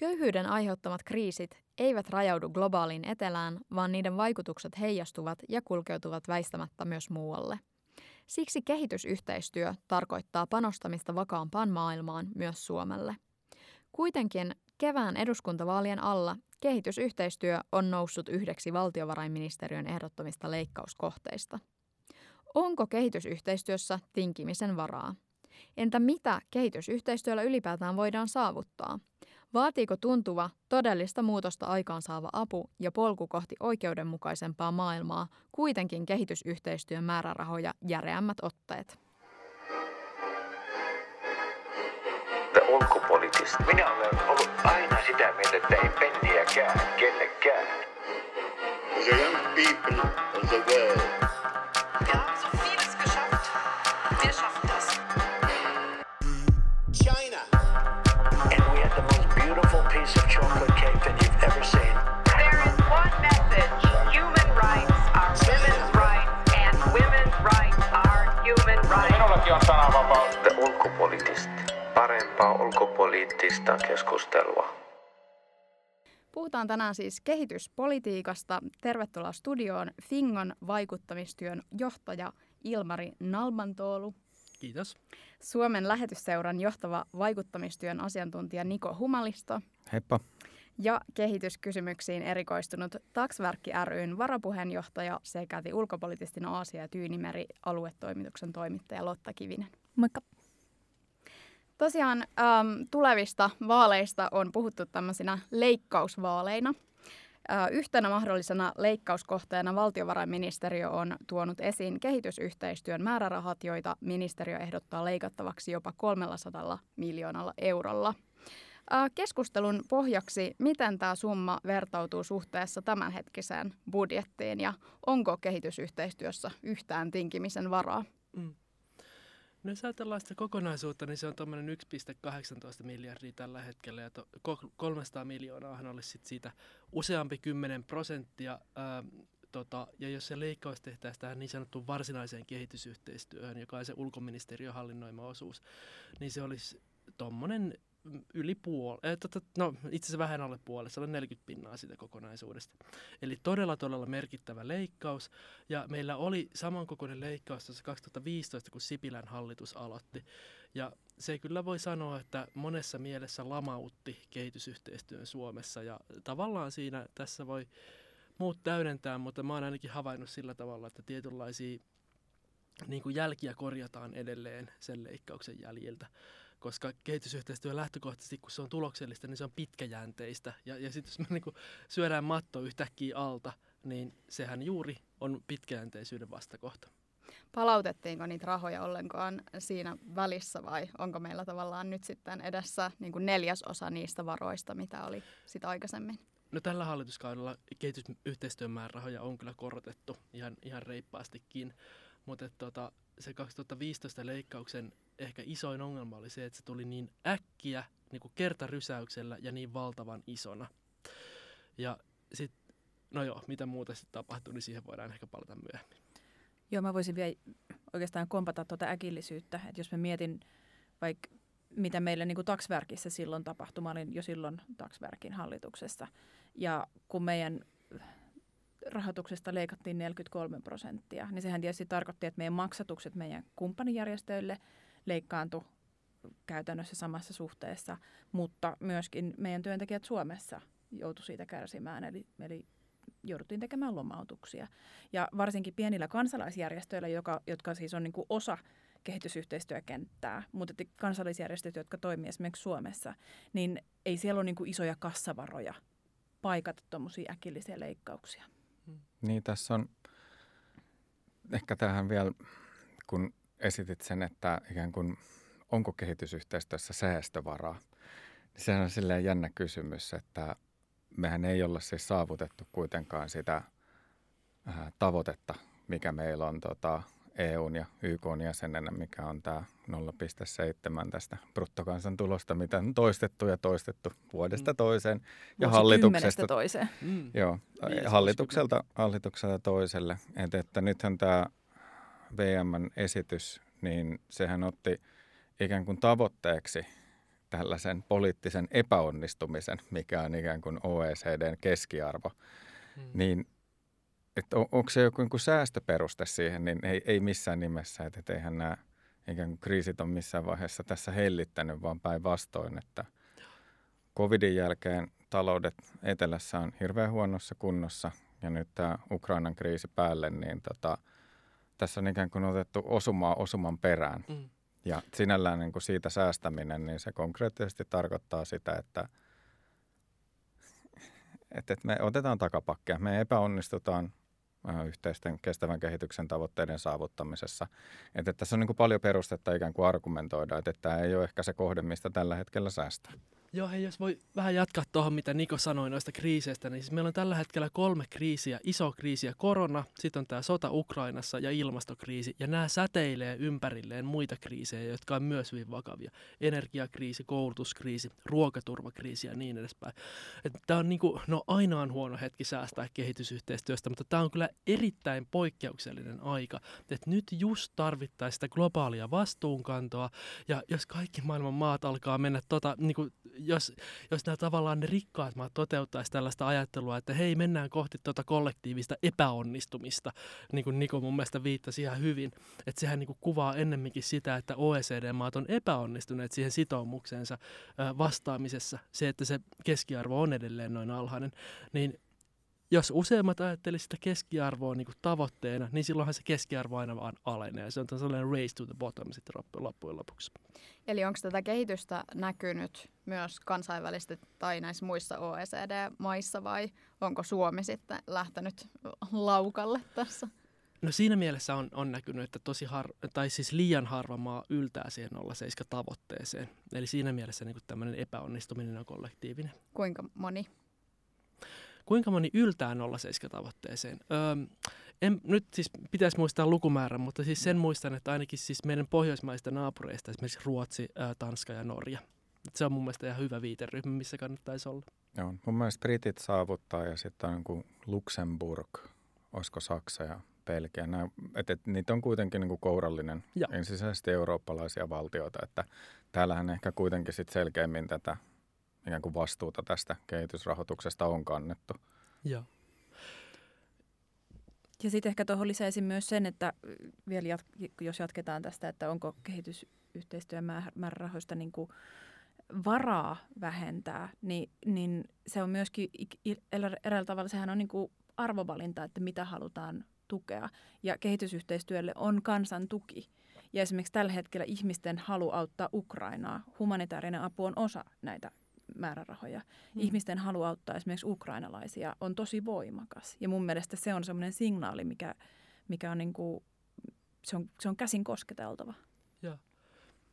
Köyhyyden aiheuttamat kriisit eivät rajaudu globaaliin etelään, vaan niiden vaikutukset heijastuvat ja kulkeutuvat väistämättä myös muualle. Siksi kehitysyhteistyö tarkoittaa panostamista vakaampaan maailmaan myös Suomelle. Kuitenkin kevään eduskuntavaalien alla kehitysyhteistyö on noussut yhdeksi valtiovarainministeriön ehdottomista leikkauskohteista. Onko kehitysyhteistyössä tinkimisen varaa? Entä mitä kehitysyhteistyöllä ylipäätään voidaan saavuttaa? Vaatiiko tuntuva, todellista muutosta aikaansaava apu ja polku kohti oikeudenmukaisempaa maailmaa kuitenkin kehitysyhteistyön määrärahoja järeämmät otteet? ulkopoliittista. Minä olen ollut aina sitä mieltä, että ei penniäkään kellekään. The young people of the world ulkopoliittista keskustelua. Puhutaan tänään siis kehityspolitiikasta. Tervetuloa studioon Fingon vaikuttamistyön johtaja Ilmari Nalbantoolu. Kiitos. Suomen lähetysseuran johtava vaikuttamistyön asiantuntija Niko Humalisto. Heippa. Ja kehityskysymyksiin erikoistunut Taksverkki ryn varapuheenjohtaja sekä ulkopoliittisten Aasia- ja Tyynimeri aluetoimituksen toimittaja Lotta Kivinen. Moikka. Tosiaan äm, tulevista vaaleista on puhuttu tämmöisinä leikkausvaaleina. Ä, yhtenä mahdollisena leikkauskohteena valtiovarainministeriö on tuonut esiin kehitysyhteistyön määrärahat, joita ministeriö ehdottaa leikattavaksi jopa 300 miljoonalla eurolla. Ä, keskustelun pohjaksi, miten tämä summa vertautuu suhteessa tämänhetkiseen budjettiin ja onko kehitysyhteistyössä yhtään tinkimisen varaa? Mm. No jos ajatellaan sitä kokonaisuutta, niin se on tuommoinen 1,18 miljardia tällä hetkellä ja to, 300 miljoonaa olisi sit siitä useampi 10 prosenttia. Ää, tota, ja jos se leikkaus tehtäisiin tähän niin sanottuun varsinaiseen kehitysyhteistyöhön, joka on se ulkoministeriön hallinnoima osuus, niin se olisi tuommoinen yli puoli, äh, tota, no itse asiassa vähän alle puolessa, 40 pinnaa siitä kokonaisuudesta. Eli todella todella merkittävä leikkaus ja meillä oli samankokoinen leikkaus tuossa 2015, kun Sipilän hallitus aloitti. Ja se kyllä voi sanoa, että monessa mielessä lamautti kehitysyhteistyön Suomessa ja tavallaan siinä tässä voi muut täydentää, mutta mä oon ainakin havainnut sillä tavalla, että tietynlaisia niin kuin jälkiä korjataan edelleen sen leikkauksen jäljiltä koska kehitysyhteistyö lähtökohtaisesti, kun se on tuloksellista, niin se on pitkäjänteistä. Ja, ja sitten jos me niin syödään matto yhtäkkiä alta, niin sehän juuri on pitkäjänteisyyden vastakohta. Palautettiinko niitä rahoja ollenkaan siinä välissä vai onko meillä tavallaan nyt sitten edessä niin kuin neljäsosa niistä varoista, mitä oli sitä aikaisemmin? No tällä hallituskaudella kehitysyhteistyön määrärahoja on kyllä korotettu ihan, ihan reippaastikin, mutta tota, se 2015 leikkauksen ehkä isoin ongelma oli se, että se tuli niin äkkiä, niin kuin kertarysäyksellä ja niin valtavan isona. Ja sitten, no joo, mitä muuta sitten tapahtui, niin siihen voidaan ehkä palata myöhemmin. Joo, mä voisin vielä oikeastaan kompata tuota äkillisyyttä, että jos mä mietin vaikka mitä meillä niin taksverkissä silloin tapahtui, mä olin jo silloin taksverkin hallituksessa. Ja kun meidän rahoituksesta leikattiin 43 prosenttia, niin sehän tietysti tarkoitti, että meidän maksatukset meidän kumppanijärjestöille leikkaantu käytännössä samassa suhteessa, mutta myöskin meidän työntekijät Suomessa joutu siitä kärsimään, eli, eli jouduttiin tekemään lomautuksia. Ja varsinkin pienillä kansalaisjärjestöillä, joka, jotka siis on niin kuin osa kehitysyhteistyökenttää, mutta kansalaisjärjestöt, jotka toimii esimerkiksi Suomessa, niin ei siellä ole niin kuin isoja kassavaroja paikata tuommoisia äkillisiä leikkauksia. Niin, tässä on ehkä tähän vielä, kun esitit sen, että ikään kuin onko kehitysyhteistyössä säästövaraa, niin sehän on silleen jännä kysymys, että mehän ei olla siis saavutettu kuitenkaan sitä äh, tavoitetta, mikä meillä on tota, EUn ja YKn jäsenenä, mikä on tämä 0,7 tästä bruttokansantulosta, mitä on toistettu ja toistettu vuodesta mm. toiseen. Ja hallituksesta toiseen. Mm. Joo, niin, hallitukselta, hallitukselta toiselle. Et, että nythän tämä VMn esitys, niin sehän otti ikään kuin tavoitteeksi tällaisen poliittisen epäonnistumisen, mikä on ikään kuin OECDn keskiarvo, Mm. niin että on, onko se joku niin kuin säästöperuste siihen, niin ei, ei missään nimessä, että et eihän nämä ikään kuin kriisit on missään vaiheessa tässä hellittänyt, vaan päinvastoin, että covidin jälkeen taloudet etelässä on hirveän huonossa kunnossa ja nyt tämä Ukrainan kriisi päälle, niin tota, tässä on ikään kuin otettu osumaa osuman perään. Mm. Ja sinällään niin kuin siitä säästäminen, niin se konkreettisesti tarkoittaa sitä, että, että että me otetaan takapakkia. Me epäonnistutaan yhteisten kestävän kehityksen tavoitteiden saavuttamisessa. Että tässä on niin kuin paljon perustetta ikään kuin argumentoida, että tämä ei ole ehkä se kohde, mistä tällä hetkellä säästää. Joo, hei, jos voi vähän jatkaa tuohon, mitä Niko sanoi noista kriiseistä, niin siis meillä on tällä hetkellä kolme kriisiä. Iso kriisiä korona, sitten on tämä sota Ukrainassa ja ilmastokriisi, ja nämä säteilee ympärilleen muita kriisejä, jotka on myös hyvin vakavia. Energiakriisi, koulutuskriisi, ruokaturvakriisi ja niin edespäin. Tämä on niinku, no aina on huono hetki säästää kehitysyhteistyöstä, mutta tämä on kyllä erittäin poikkeuksellinen aika. Että nyt just tarvittaisiin sitä globaalia vastuunkantoa, ja jos kaikki maailman maat alkaa mennä tota, niinku, jos, jos nämä tavallaan ne rikkaat maat toteuttaisi tällaista ajattelua, että hei, mennään kohti tuota kollektiivista epäonnistumista, niin kuin Niko mun mielestä viittasi ihan hyvin, että sehän niin kuin kuvaa ennemminkin sitä, että OECD-maat on epäonnistuneet siihen sitoumukseensa vastaamisessa, se, että se keskiarvo on edelleen noin alhainen, niin jos useimmat ajattelisivat sitä keskiarvoa niin kuin tavoitteena, niin silloinhan se keskiarvo aina vaan alenee. Se on sellainen race to the bottom sitten loppujen lopuksi. Eli onko tätä kehitystä näkynyt myös kansainvälisesti tai näissä muissa OECD-maissa vai onko Suomi sitten lähtenyt laukalle tässä? No siinä mielessä on, on näkynyt, että tosi har, tai siis liian harva maa yltää siihen 0,7 tavoitteeseen. Eli siinä mielessä niin tämmöinen epäonnistuminen on kollektiivinen. Kuinka moni? Kuinka moni yltää 0,7 tavoitteeseen? Öö, en, nyt siis pitäisi muistaa lukumäärä, mutta siis sen muistan, että ainakin siis meidän pohjoismaista naapureista, esimerkiksi Ruotsi, ää, Tanska ja Norja. Et se on mun mielestä ihan hyvä viiteryhmä, missä kannattaisi olla. Joo, mun mielestä Britit saavuttaa ja sitten on niin Luxemburg, olisiko Saksa ja Belgia. Nämä, et, et, niitä on kuitenkin niin kuin kourallinen Ja. ensisijaisesti eurooppalaisia valtioita, että täällähän ehkä kuitenkin sit selkeämmin tätä ikään kuin vastuuta tästä kehitysrahoituksesta on kannettu. Joo. Ja sitten ehkä tuohon lisäisin myös sen, että vielä jat- jos jatketaan tästä, että onko kehitysyhteistyön määr- määrärahoista niin kuin varaa vähentää, niin, niin se on myöskin eräällä tavalla, sehän on niin kuin arvovalinta, että mitä halutaan tukea. Ja kehitysyhteistyölle on kansan tuki. Ja esimerkiksi tällä hetkellä ihmisten halu auttaa Ukrainaa, humanitaarinen apu on osa näitä määrärahoja. Mm. Ihmisten halu auttaa esimerkiksi ukrainalaisia on tosi voimakas. Ja mun mielestä se on semmoinen signaali, mikä, mikä on, niin kuin, se on, se on käsin kosketeltava.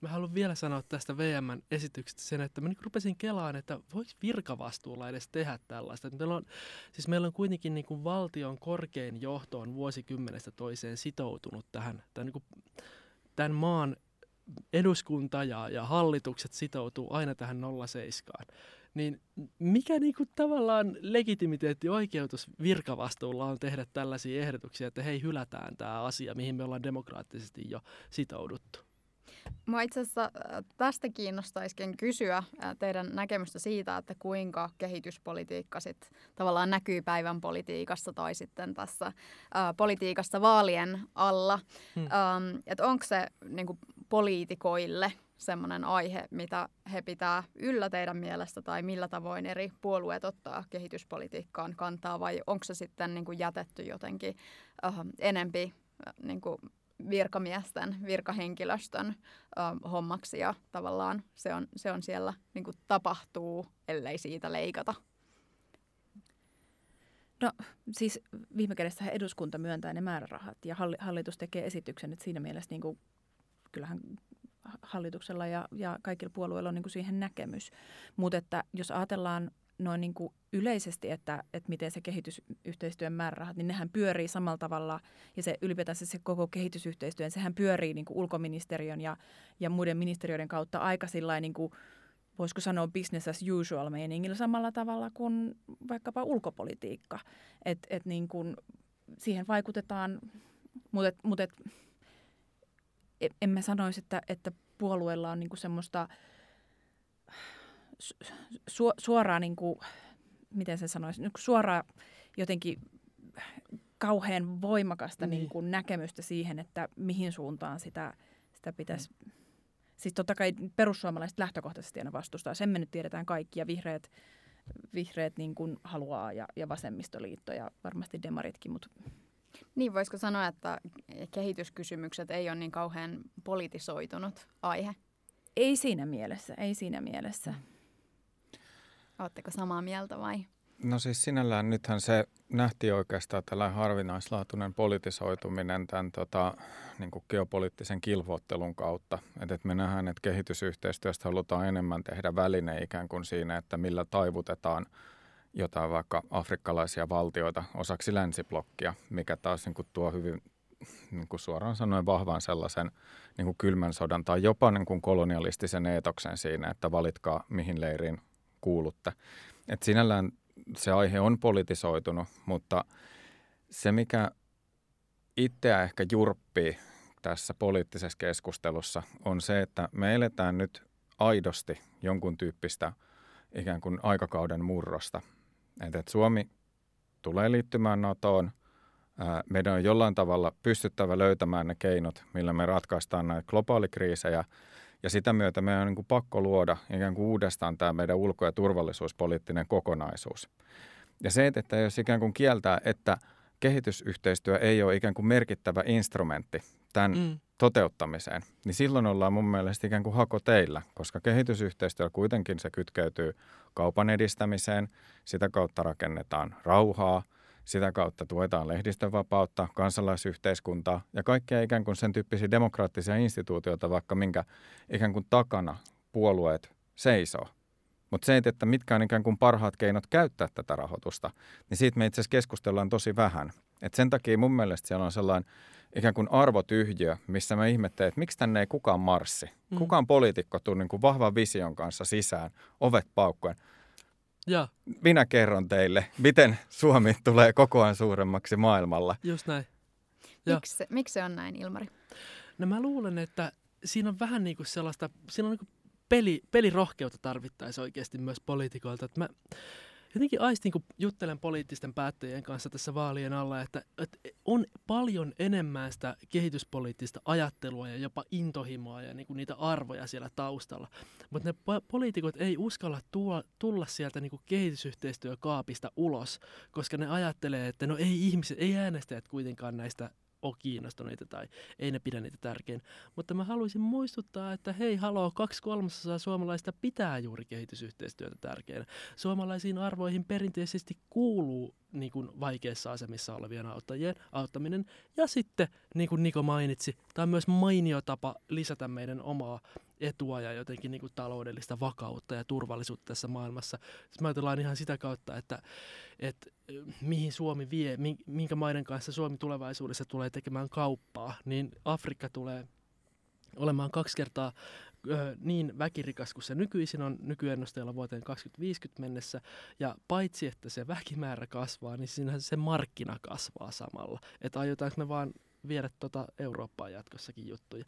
Mä haluan vielä sanoa tästä VMn esityksestä sen, että mä niin rupesin kelaan, että voiko virkavastuulla edes tehdä tällaista. Meillä on, siis meillä on kuitenkin niin kuin valtion korkein johto on vuosikymmenestä toiseen sitoutunut tähän. Tämän, niin kuin, tämän maan eduskunta ja, ja hallitukset sitoutuu aina tähän 07. Niin mikä niin kuin tavallaan legitimiteetti oikeutus virkavastuulla on tehdä tällaisia ehdotuksia, että hei hylätään tämä asia, mihin me ollaan demokraattisesti jo sitouduttu. Mua itse asiassa äh, tästä kiinnostaisikin kysyä äh, teidän näkemystä siitä, että kuinka kehityspolitiikka sit tavallaan näkyy päivän politiikassa tai sitten tässä äh, politiikassa vaalien alla. Hmm. Ähm, että onko se niinku, poliitikoille semmoinen aihe, mitä he pitää yllä teidän mielestä tai millä tavoin eri puolueet ottaa kehityspolitiikkaan kantaa vai onko se sitten niinku, jätetty jotenkin äh, enempi äh, niinku, virkamiesten, virkahenkilöstön ö, hommaksi ja tavallaan se on, se on siellä niin kuin tapahtuu, ellei siitä leikata. No siis viime kädessä eduskunta myöntää ne määrärahat ja halli- hallitus tekee esityksen, että siinä mielessä niin kuin, kyllähän hallituksella ja, ja kaikilla puolueilla on niin kuin siihen näkemys. Mutta että jos ajatellaan noin niin kuin yleisesti, että, että miten se kehitysyhteistyön määrärahat, niin nehän pyörii samalla tavalla ja se ylipäätänsä se koko kehitysyhteistyön, sehän pyörii niin kuin ulkoministeriön ja, ja muiden ministeriöiden kautta aika sillain niin kuin, voisiko sanoa business as usual meiningillä samalla tavalla kuin vaikkapa ulkopolitiikka. Että et niin kuin siihen vaikutetaan, mutta mut en mä sanoisi, että, että puolueella on niin kuin semmoista – su, suoraan, niin kuin, miten se sanoisi, niin suoraan jotenkin kauhean voimakasta niin. Niin kuin näkemystä siihen, että mihin suuntaan sitä, sitä pitäisi... Mm. Siis totta kai perussuomalaiset lähtökohtaisesti aina vastustaa, sen me nyt tiedetään kaikki, ja vihreät, vihreät niin kuin haluaa, ja, ja vasemmistoliitto, ja varmasti demaritkin, mutta niin, voisiko sanoa, että kehityskysymykset ei ole niin kauhean politisoitunut aihe? Ei siinä mielessä, ei siinä mielessä. Oletteko samaa mieltä vai? No siis sinällään nythän se nähtiin oikeastaan tällä harvinaislaatuinen politisoituminen tämän tota, niin kuin geopoliittisen kilvoittelun kautta. Et, et me nähdään, että kehitysyhteistyöstä halutaan enemmän tehdä väline ikään kuin siinä, että millä taivutetaan jotain vaikka afrikkalaisia valtioita osaksi länsiblokkia, mikä taas niin kuin tuo hyvin niin kuin suoraan sanoen vahvan sellaisen niin kuin kylmän sodan tai jopa niin kuin kolonialistisen eetoksen siinä, että valitkaa mihin leiriin kuulutte. Et sinällään se aihe on politisoitunut, mutta se mikä itseä ehkä jurppii tässä poliittisessa keskustelussa on se, että me eletään nyt aidosti jonkun tyyppistä ikään kuin aikakauden murrosta. Että Suomi tulee liittymään NATOon. Meidän on jollain tavalla pystyttävä löytämään ne keinot, millä me ratkaistaan näitä globaalikriisejä – ja sitä myötä meidän on niin kuin pakko luoda ikään kuin uudestaan tämä meidän ulko- ja turvallisuuspoliittinen kokonaisuus. Ja se, että jos ikään kuin kieltää, että kehitysyhteistyö ei ole ikään kuin merkittävä instrumentti tämän mm. toteuttamiseen, niin silloin ollaan mun mielestä ikään kuin hako teillä, koska kehitysyhteistyö kuitenkin se kytkeytyy kaupan edistämiseen, sitä kautta rakennetaan rauhaa – sitä kautta tuetaan lehdistönvapautta, kansalaisyhteiskuntaa ja kaikkia ikään kuin sen tyyppisiä demokraattisia instituutioita, vaikka minkä ikään kuin takana puolueet seisoo. Mutta se, että mitkä on ikään kuin parhaat keinot käyttää tätä rahoitusta, niin siitä me itse asiassa keskustellaan tosi vähän. Et sen takia mun mielestä siellä on sellainen ikään kuin arvotyhjiö, missä mä ihmettelen, että miksi tänne ei kukaan marssi. Mm. Kukaan poliitikko tuli niin kuin vahvan vision kanssa sisään, ovet paukkuen. Ja. Minä kerron teille, miten Suomi tulee kokoaan suuremmaksi maailmalla. Just näin. Miksi, miksi se on näin, Ilmari? No mä luulen, että siinä on vähän niin kuin sellaista, siinä on niin kuin peli, pelirohkeutta tarvittaisiin oikeasti myös poliitikoilta. Että mä, jotenkin aistin, kun juttelen poliittisten päättäjien kanssa tässä vaalien alla, että, että on paljon enemmän sitä kehityspoliittista ajattelua ja jopa intohimoa ja niin kuin niitä arvoja siellä taustalla. Mutta ne poliitikot ei uskalla tulla, tulla sieltä niin kuin kehitysyhteistyökaapista ulos, koska ne ajattelee, että no ei ihmiset, ei äänestäjät kuitenkaan näistä ole kiinnostuneita tai ei ne pidä niitä tärkein. Mutta mä haluaisin muistuttaa, että hei haloo, kaksi kolmasosaa suomalaista pitää juuri kehitysyhteistyötä tärkeänä. Suomalaisiin arvoihin perinteisesti kuuluu niin kuin vaikeissa asemissa olevien auttajien auttaminen. Ja sitten, niin kuin Niko mainitsi, tämä on myös mainio tapa lisätä meidän omaa etua ja jotenkin niin kuin taloudellista vakautta ja turvallisuutta tässä maailmassa. Sitten mä ajatellaan ihan sitä kautta, että, että mihin Suomi vie, minkä maiden kanssa Suomi tulevaisuudessa tulee tekemään kauppaa, niin Afrikka tulee olemaan kaksi kertaa niin väkirikas kuin se nykyisin on nykyennusteella vuoteen 2050 mennessä. Ja paitsi, että se väkimäärä kasvaa, niin siinähän se markkina kasvaa samalla. Että aiotaanko me vaan viedä tuota Eurooppaan jatkossakin juttuja.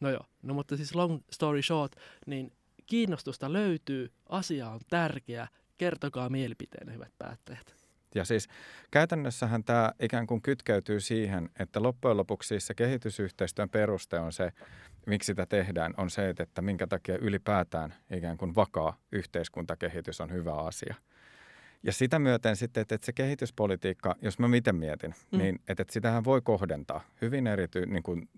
No joo, no mutta siis long story short, niin kiinnostusta löytyy, asia on tärkeä, kertokaa mielipiteen hyvät päättäjät. Ja siis käytännössähän tämä ikään kuin kytkeytyy siihen, että loppujen lopuksi siis se kehitysyhteistyön peruste on se, miksi sitä tehdään, on se, että minkä takia ylipäätään ikään kuin vakaa yhteiskuntakehitys on hyvä asia. Ja sitä myöten sitten, että, se kehityspolitiikka, jos mä miten mietin, mm. niin että, että sitähän voi kohdentaa hyvin erity, niin kuin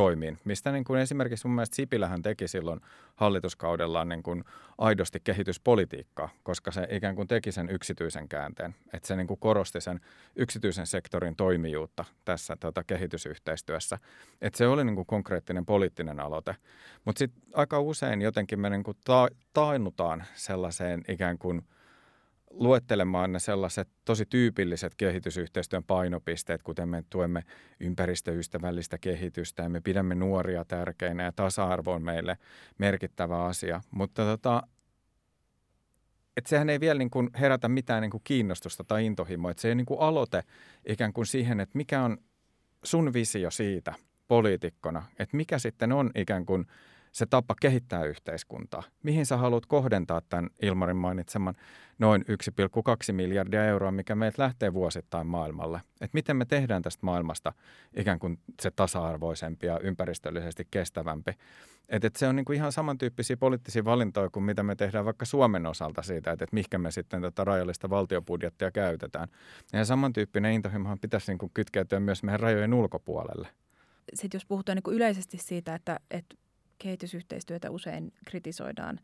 toimiin, mistä niin kuin esimerkiksi mun mielestä Sipilähän teki silloin hallituskaudellaan niin kuin aidosti kehityspolitiikkaa, koska se ikään kuin teki sen yksityisen käänteen, että se niin kuin korosti sen yksityisen sektorin toimijuutta tässä tota, kehitysyhteistyössä, että se oli niin kuin konkreettinen poliittinen aloite. Mutta sitten aika usein jotenkin me niin kuin ta- tainnutaan sellaiseen ikään kuin – luettelemaan ne sellaiset tosi tyypilliset kehitysyhteistyön painopisteet, kuten me tuemme ympäristöystävällistä kehitystä ja me pidämme nuoria tärkeinä ja tasa-arvo on meille merkittävä asia. Mutta tota, et sehän ei vielä niin kuin herätä mitään niin kuin kiinnostusta tai intohimoa. Et se ei niin kuin aloite ikään kuin siihen, että mikä on sun visio siitä poliitikkona, että mikä sitten on ikään kuin se tapa kehittää yhteiskuntaa. Mihin sä haluat kohdentaa tämän Ilmarin mainitseman noin 1,2 miljardia euroa, mikä meiltä lähtee vuosittain maailmalle? Et miten me tehdään tästä maailmasta ikään kuin se tasa-arvoisempi ja ympäristöllisesti kestävämpi? Et, et se on niinku ihan samantyyppisiä poliittisia valintoja kuin mitä me tehdään vaikka Suomen osalta siitä, että et mihinkä me sitten tätä rajallista valtiobudjettia käytetään. Ja samantyyppinen intohimohan pitäisi niinku kytkeytyä myös meidän rajojen ulkopuolelle. Sitten jos puhutaan niin yleisesti siitä, että, että kehitysyhteistyötä usein kritisoidaan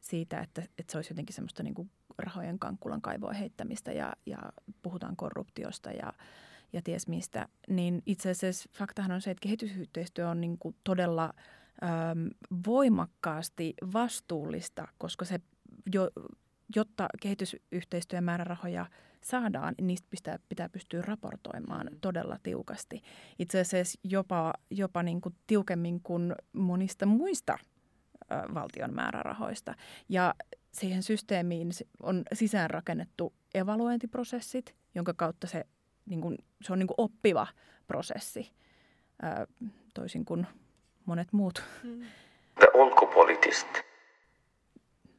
siitä, että, että se olisi jotenkin semmoista niin kuin rahojen kankkulan kaivoa heittämistä ja, ja puhutaan korruptiosta ja, ja ties mistä, niin itse asiassa faktahan on se, että kehitysyhteistyö on niin kuin todella äm, voimakkaasti vastuullista, koska se jo, jotta kehitysyhteistyön määrärahoja saadaan, niin niistä pitää, pitää pystyä raportoimaan todella tiukasti. Itse asiassa jopa, jopa niin kuin tiukemmin kuin monista muista valtion määrärahoista. Ja siihen systeemiin on sisäänrakennettu evaluointiprosessit, jonka kautta se, niin kuin, se on niin kuin oppiva prosessi, toisin kuin monet muut. The ulkopoliittista.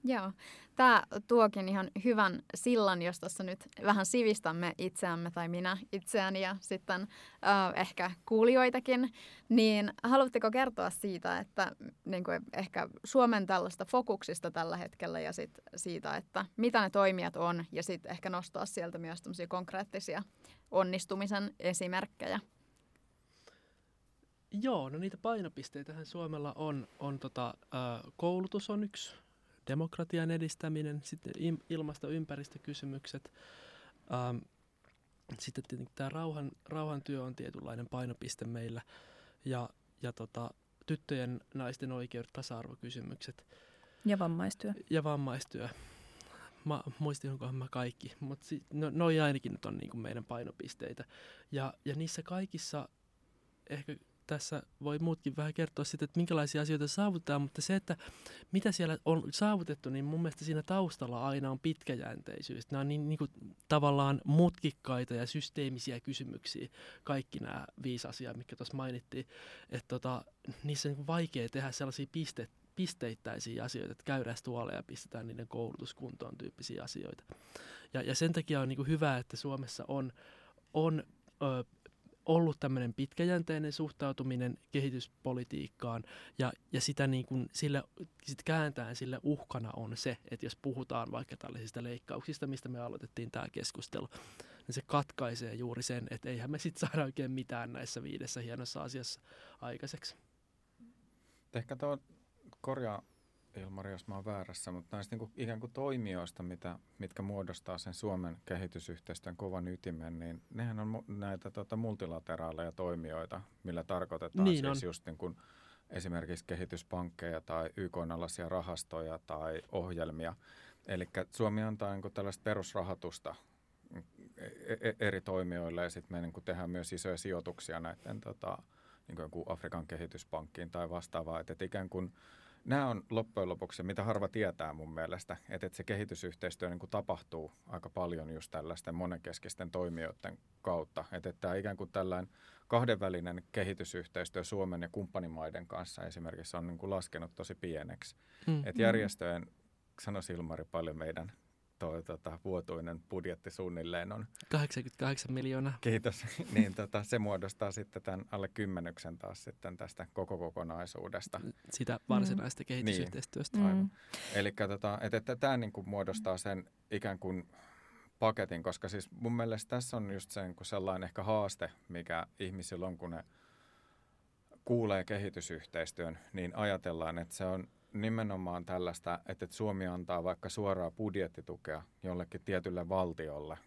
Joo, tämä tuokin ihan hyvän sillan, jos tässä nyt vähän sivistämme itseämme tai minä itseäni ja sitten äh, ehkä kuulijoitakin, niin haluatteko kertoa siitä, että niin kuin ehkä Suomen tällaista fokuksista tällä hetkellä ja sit siitä, että mitä ne toimijat on ja sitten ehkä nostaa sieltä myös konkreettisia onnistumisen esimerkkejä? Joo, no niitä painopisteitähän Suomella on, on tota, koulutus on yksi, demokratian edistäminen, sitten ilmasto- ympäristökysymykset. Ähm, sitten tietenkin tämä rauhan, rauhantyö on tietynlainen painopiste meillä ja, ja tota, tyttöjen, naisten oikeudet, tasa-arvokysymykset. Ja vammaistyö. Ja vammaistyö. Mä muistinkohan mä kaikki, mutta si- no, noi ainakin nyt on niinku meidän painopisteitä. Ja, ja niissä kaikissa ehkä tässä voi muutkin vähän kertoa sitten, että minkälaisia asioita saavutetaan, mutta se, että mitä siellä on saavutettu, niin mun mielestä siinä taustalla aina on pitkäjänteisyys. Nämä on niin, niin kuin, tavallaan mutkikkaita ja systeemisiä kysymyksiä, kaikki nämä viisi asiaa, mitkä tuossa mainittiin. Että tota, niissä on niin vaikea tehdä sellaisia piste, pisteittäisiä asioita, että käydään tuolle ja pistetään niiden koulutuskuntoon tyyppisiä asioita. Ja, ja sen takia on niin kuin hyvä, että Suomessa on, on ö, ollut tämmöinen pitkäjänteinen suhtautuminen kehityspolitiikkaan ja, ja sitä niin kuin sille, sit kääntään sille uhkana on se, että jos puhutaan vaikka tällaisista leikkauksista, mistä me aloitettiin tämä keskustelu, niin se katkaisee juuri sen, että eihän me sitten saada oikein mitään näissä viidessä hienossa asiassa aikaiseksi. Ehkä tuo korjaa Ilmari, jos mä oon väärässä, mutta näistä niin kuin, ikään kuin toimijoista, mitä, mitkä muodostaa sen Suomen kehitysyhteistyön kovan ytimen, niin nehän on näitä tota, multilateraaleja toimijoita, millä tarkoitetaan niin siis on. just niin kuin esimerkiksi kehityspankkeja tai YK-alaisia rahastoja tai ohjelmia. Eli Suomi antaa niin kuin tällaista perusrahoitusta e-, e-, eri toimijoille ja sitten me niin kuin tehdään myös isoja sijoituksia näiden tota, niin kuin Afrikan kehityspankkiin tai vastaavaa. Että ikään kuin nämä on loppujen lopuksi, mitä harva tietää mun mielestä, että, että se kehitysyhteistyö niin kuin tapahtuu aika paljon just tällaisten monenkeskisten toimijoiden kautta. Että, että tämä ikään kuin tällainen kahdenvälinen kehitysyhteistyö Suomen ja kumppanimaiden kanssa esimerkiksi on niin kuin laskenut tosi pieneksi. Mm. Että järjestöjen, sano Silmari paljon meidän toi tota, vuotuinen budjetti suunnilleen on. 88 miljoonaa. Kiitos. niin tota, se muodostaa sitten tämän alle kymmenyksen taas sitten tästä koko kokonaisuudesta. Sitä varsinaista mm. kehitysyhteistyöstä. Niin, aivan. Mm. Eli tota, että, että tämä niin kuin muodostaa sen ikään kuin paketin, koska siis mun mielestä tässä on just sen, kun sellainen ehkä haaste, mikä ihmisillä on, kun ne kuulee kehitysyhteistyön, niin ajatellaan, että se on nimenomaan tällaista, että Suomi antaa vaikka suoraa budjettitukea jollekin tietylle valtiolle,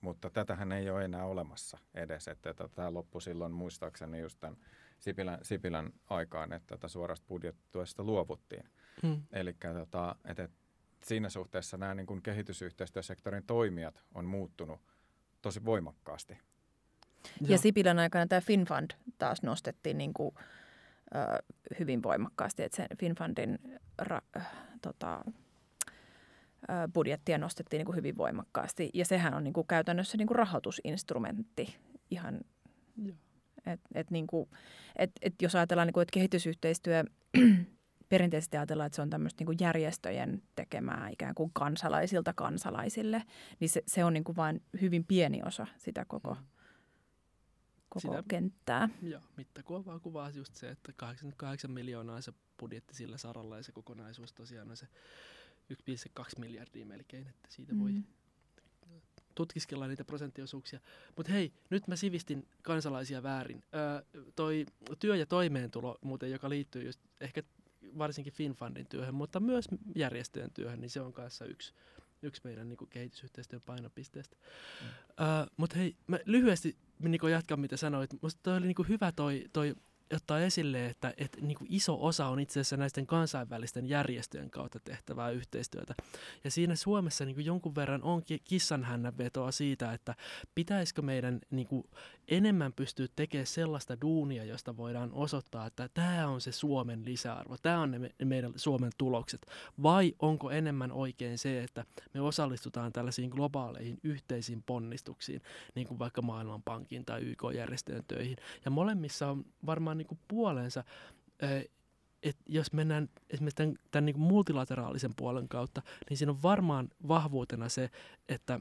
mutta tätähän ei ole enää olemassa edes. Että tämä loppui silloin muistaakseni just tämän Sipilän, Sipilän aikaan, että tätä suorasta budjettituesta luovuttiin. Hmm. Eli tota, että siinä suhteessa nämä niin kuin kehitysyhteistyösektorin toimijat on muuttunut tosi voimakkaasti. Ja Joo. Sipilän aikana tämä FinFund taas nostettiin niin kuin – hyvin voimakkaasti, että sen FinFundin ra, tota, budjettia nostettiin niin kuin hyvin voimakkaasti. Ja sehän on niin kuin käytännössä niin kuin rahoitusinstrumentti ihan, että et, niin kuin, et, et jos ajatellaan, niin kuin, että kehitysyhteistyö perinteisesti ajatellaan, että se on tämmöistä niin kuin järjestöjen tekemää ikään kuin kansalaisilta kansalaisille, niin se, se on niin kuin vain hyvin pieni osa sitä koko, koko Sitä- kenttää. Joo, mittakuva kuvaa just se, että 88 miljoonaa se budjetti sillä saralla ja se kokonaisuus tosiaan on se 1,2 miljardia melkein, että siitä voi Mm. tutkiskella niitä prosenttiosuuksia. Mutta hei, nyt mä sivistin kansalaisia väärin. Öö, toi työ ja toimeentulo muuten, joka liittyy just ehkä varsinkin FinFundin työhön, mutta myös järjestöjen työhön, niin se on kanssa yksi, yksi meidän niin kehitysyhteistyön painopisteestä. Mm. Öö, mutta hei, mä lyhyesti niin jatkan mitä sanoit. Musta toi oli niin hyvä toi, toi ottaa esille, että, että niin kuin iso osa on itse asiassa näisten kansainvälisten järjestöjen kautta tehtävää yhteistyötä. Ja siinä Suomessa niin kuin jonkun verran on ki- kissanhännän vetoa siitä, että pitäisikö meidän niin kuin enemmän pystyä tekemään sellaista duunia, josta voidaan osoittaa, että tämä on se Suomen lisäarvo, tämä on ne me- meidän Suomen tulokset. Vai onko enemmän oikein se, että me osallistutaan tällaisiin globaaleihin yhteisiin ponnistuksiin, niin kuin vaikka Maailmanpankin tai YK-järjestöjen töihin. Ja molemmissa on varmaan niin kuin puolensa, eh, että jos mennään esimerkiksi tämän, tämän niin kuin multilateraalisen puolen kautta, niin siinä on varmaan vahvuutena se, että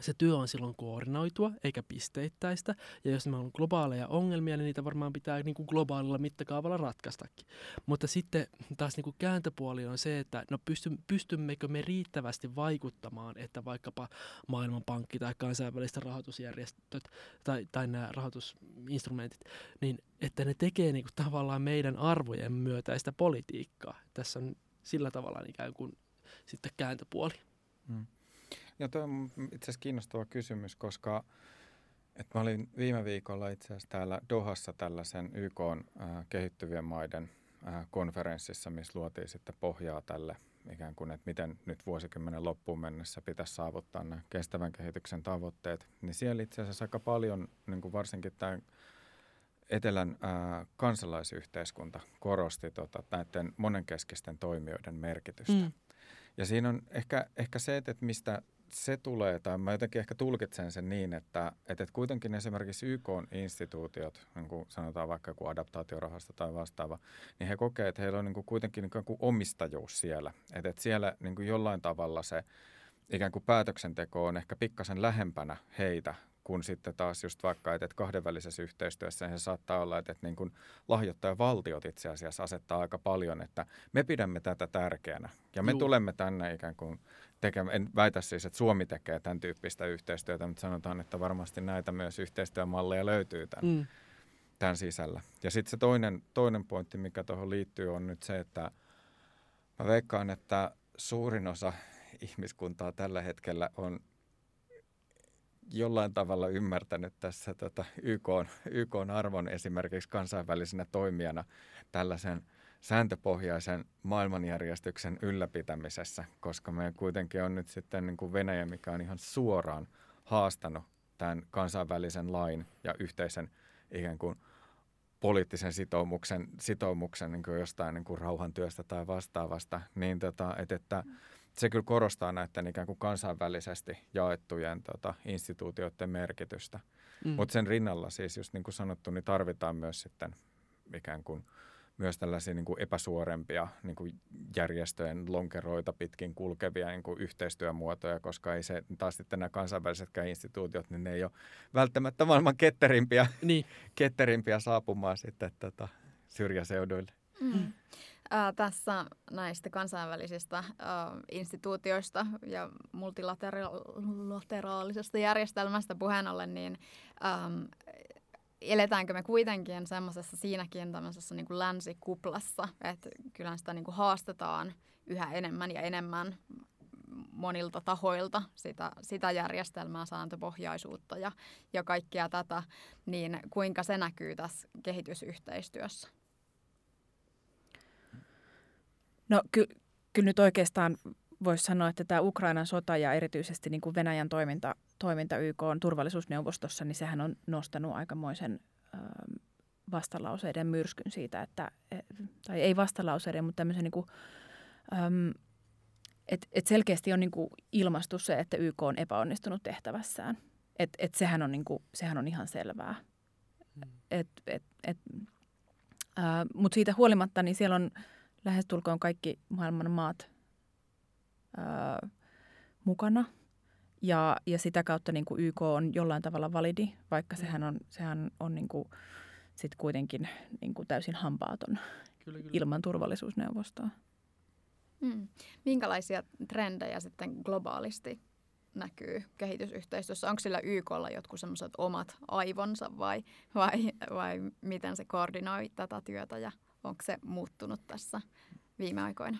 se työ on silloin koordinoitua eikä pisteittäistä. Ja jos meillä on globaaleja ongelmia, niin niitä varmaan pitää niin kuin globaalilla mittakaavalla ratkaistakin. Mutta sitten taas niin kuin kääntöpuoli on se, että no pysty, pystymmekö me riittävästi vaikuttamaan, että vaikkapa Maailmanpankki tai kansainväliset rahoitusjärjestöt tai, tai nämä rahoitusinstrumentit, niin että ne tekee niin kuin tavallaan meidän arvojen myötäistä politiikkaa. Tässä on sillä tavalla ikään kuin sitten kääntöpuoli. Mm. Ja tuo on itse asiassa kiinnostava kysymys, koska että mä olin viime viikolla itse asiassa täällä Dohassa tällaisen YK äh, kehittyvien maiden äh, konferenssissa, missä luotiin sitten pohjaa tälle ikään kuin, että miten nyt vuosikymmenen loppuun mennessä pitäisi saavuttaa nämä kestävän kehityksen tavoitteet. Niin siellä itse asiassa aika paljon, niin kuin varsinkin tämä Etelän ää, kansalaisyhteiskunta korosti tota, näiden monenkeskisten toimijoiden merkitystä. Mm. Ja siinä on ehkä, ehkä se, että mistä se tulee, tai mä jotenkin ehkä tulkitsen sen niin, että, että kuitenkin esimerkiksi YK-instituutiot, niin kuin sanotaan vaikka joku adaptaatiorahasto tai vastaava, niin he kokee, että heillä on niin kuin kuitenkin niin kuin omistajuus siellä. Että että siellä niin kuin jollain tavalla se ikään kuin päätöksenteko on ehkä pikkasen lähempänä heitä kun sitten taas just vaikka, että, kahdenvälisessä yhteistyössä se saattaa olla, että, että niin kuin lahjoittajavaltiot itse asiassa asettaa aika paljon, että me pidämme tätä tärkeänä ja me Juu. tulemme tänne ikään kuin tekemään, en väitä siis, että Suomi tekee tämän tyyppistä yhteistyötä, mutta sanotaan, että varmasti näitä myös yhteistyömalleja löytyy tämän, Mm. tämän sisällä. Ja sitten se toinen, toinen pointti, mikä tuohon liittyy, on nyt se, että mä veikkaan, että suurin osa ihmiskuntaa tällä hetkellä on jollain tavalla ymmärtänyt tässä tota YK, YK arvon esimerkiksi kansainvälisenä toimijana tällaisen sääntöpohjaisen maailmanjärjestyksen ylläpitämisessä, koska me kuitenkin on nyt sitten niin kuin Venäjä, mikä on ihan suoraan haastanut tämän kansainvälisen lain ja yhteisen ikään kuin poliittisen sitoumuksen, sitoumuksen niin kuin jostain niin kuin rauhantyöstä tai vastaavasta, niin tota, et, että se kyllä korostaa näiden ikään kuin kansainvälisesti jaettujen tota, instituutioiden merkitystä. Mm. Mutta sen rinnalla siis, just niin kuin sanottu, niin tarvitaan myös sitten ikään kuin myös tällaisia niin kuin epäsuorempia niin kuin järjestöjen lonkeroita pitkin kulkevia niin kuin yhteistyömuotoja, koska ei se taas sitten nämä kansainvälisetkään instituutiot, niin ne ei ole välttämättä maailman ketterimpiä, Niin, ketterimpiä saapumaan sitten tota, syrjäseuduille. Mm. Ää, tässä näistä kansainvälisistä ää, instituutioista ja multilateraalisesta järjestelmästä puheen ollen, niin äm, eletäänkö me kuitenkin semmoisessa siinäkin tämmöisessä niin länsikuplassa, että kyllä sitä niin kuin haastetaan yhä enemmän ja enemmän monilta tahoilta sitä, sitä järjestelmää, sääntöpohjaisuutta ja, ja kaikkea tätä, niin kuinka se näkyy tässä kehitysyhteistyössä? No ky- kyllä nyt oikeastaan voisi sanoa, että tämä Ukrainan sota ja erityisesti niin kuin Venäjän toiminta, toiminta YK on turvallisuusneuvostossa, niin sehän on nostanut aikamoisen ähm, vastalauseiden myrskyn siitä, että, e- tai ei vastalauseiden, mutta tämmöisen niin kuin, äm, että et selkeästi on niin kuin ilmastu se, että YK on epäonnistunut tehtävässään. Et, et sehän, on niin kuin, sehän on ihan selvää. Et, et, et, äh, Mutta siitä huolimatta, niin siellä on lähestulkoon kaikki maailman maat ää, mukana. Ja, ja sitä kautta niin kuin YK on jollain tavalla validi, vaikka Mm. sehän on, sehän on niin kuin sit kuitenkin niin kuin täysin hampaaton Kyllä, kyllä. ilman turvallisuusneuvostoa. Mm. Minkälaisia trendejä sitten globaalisti näkyy kehitysyhteistyössä? Onko sillä YKlla jotkut semmoiset omat aivonsa vai, vai, vai miten se koordinoi tätä työtä ja onko se muuttunut tässä viime aikoina?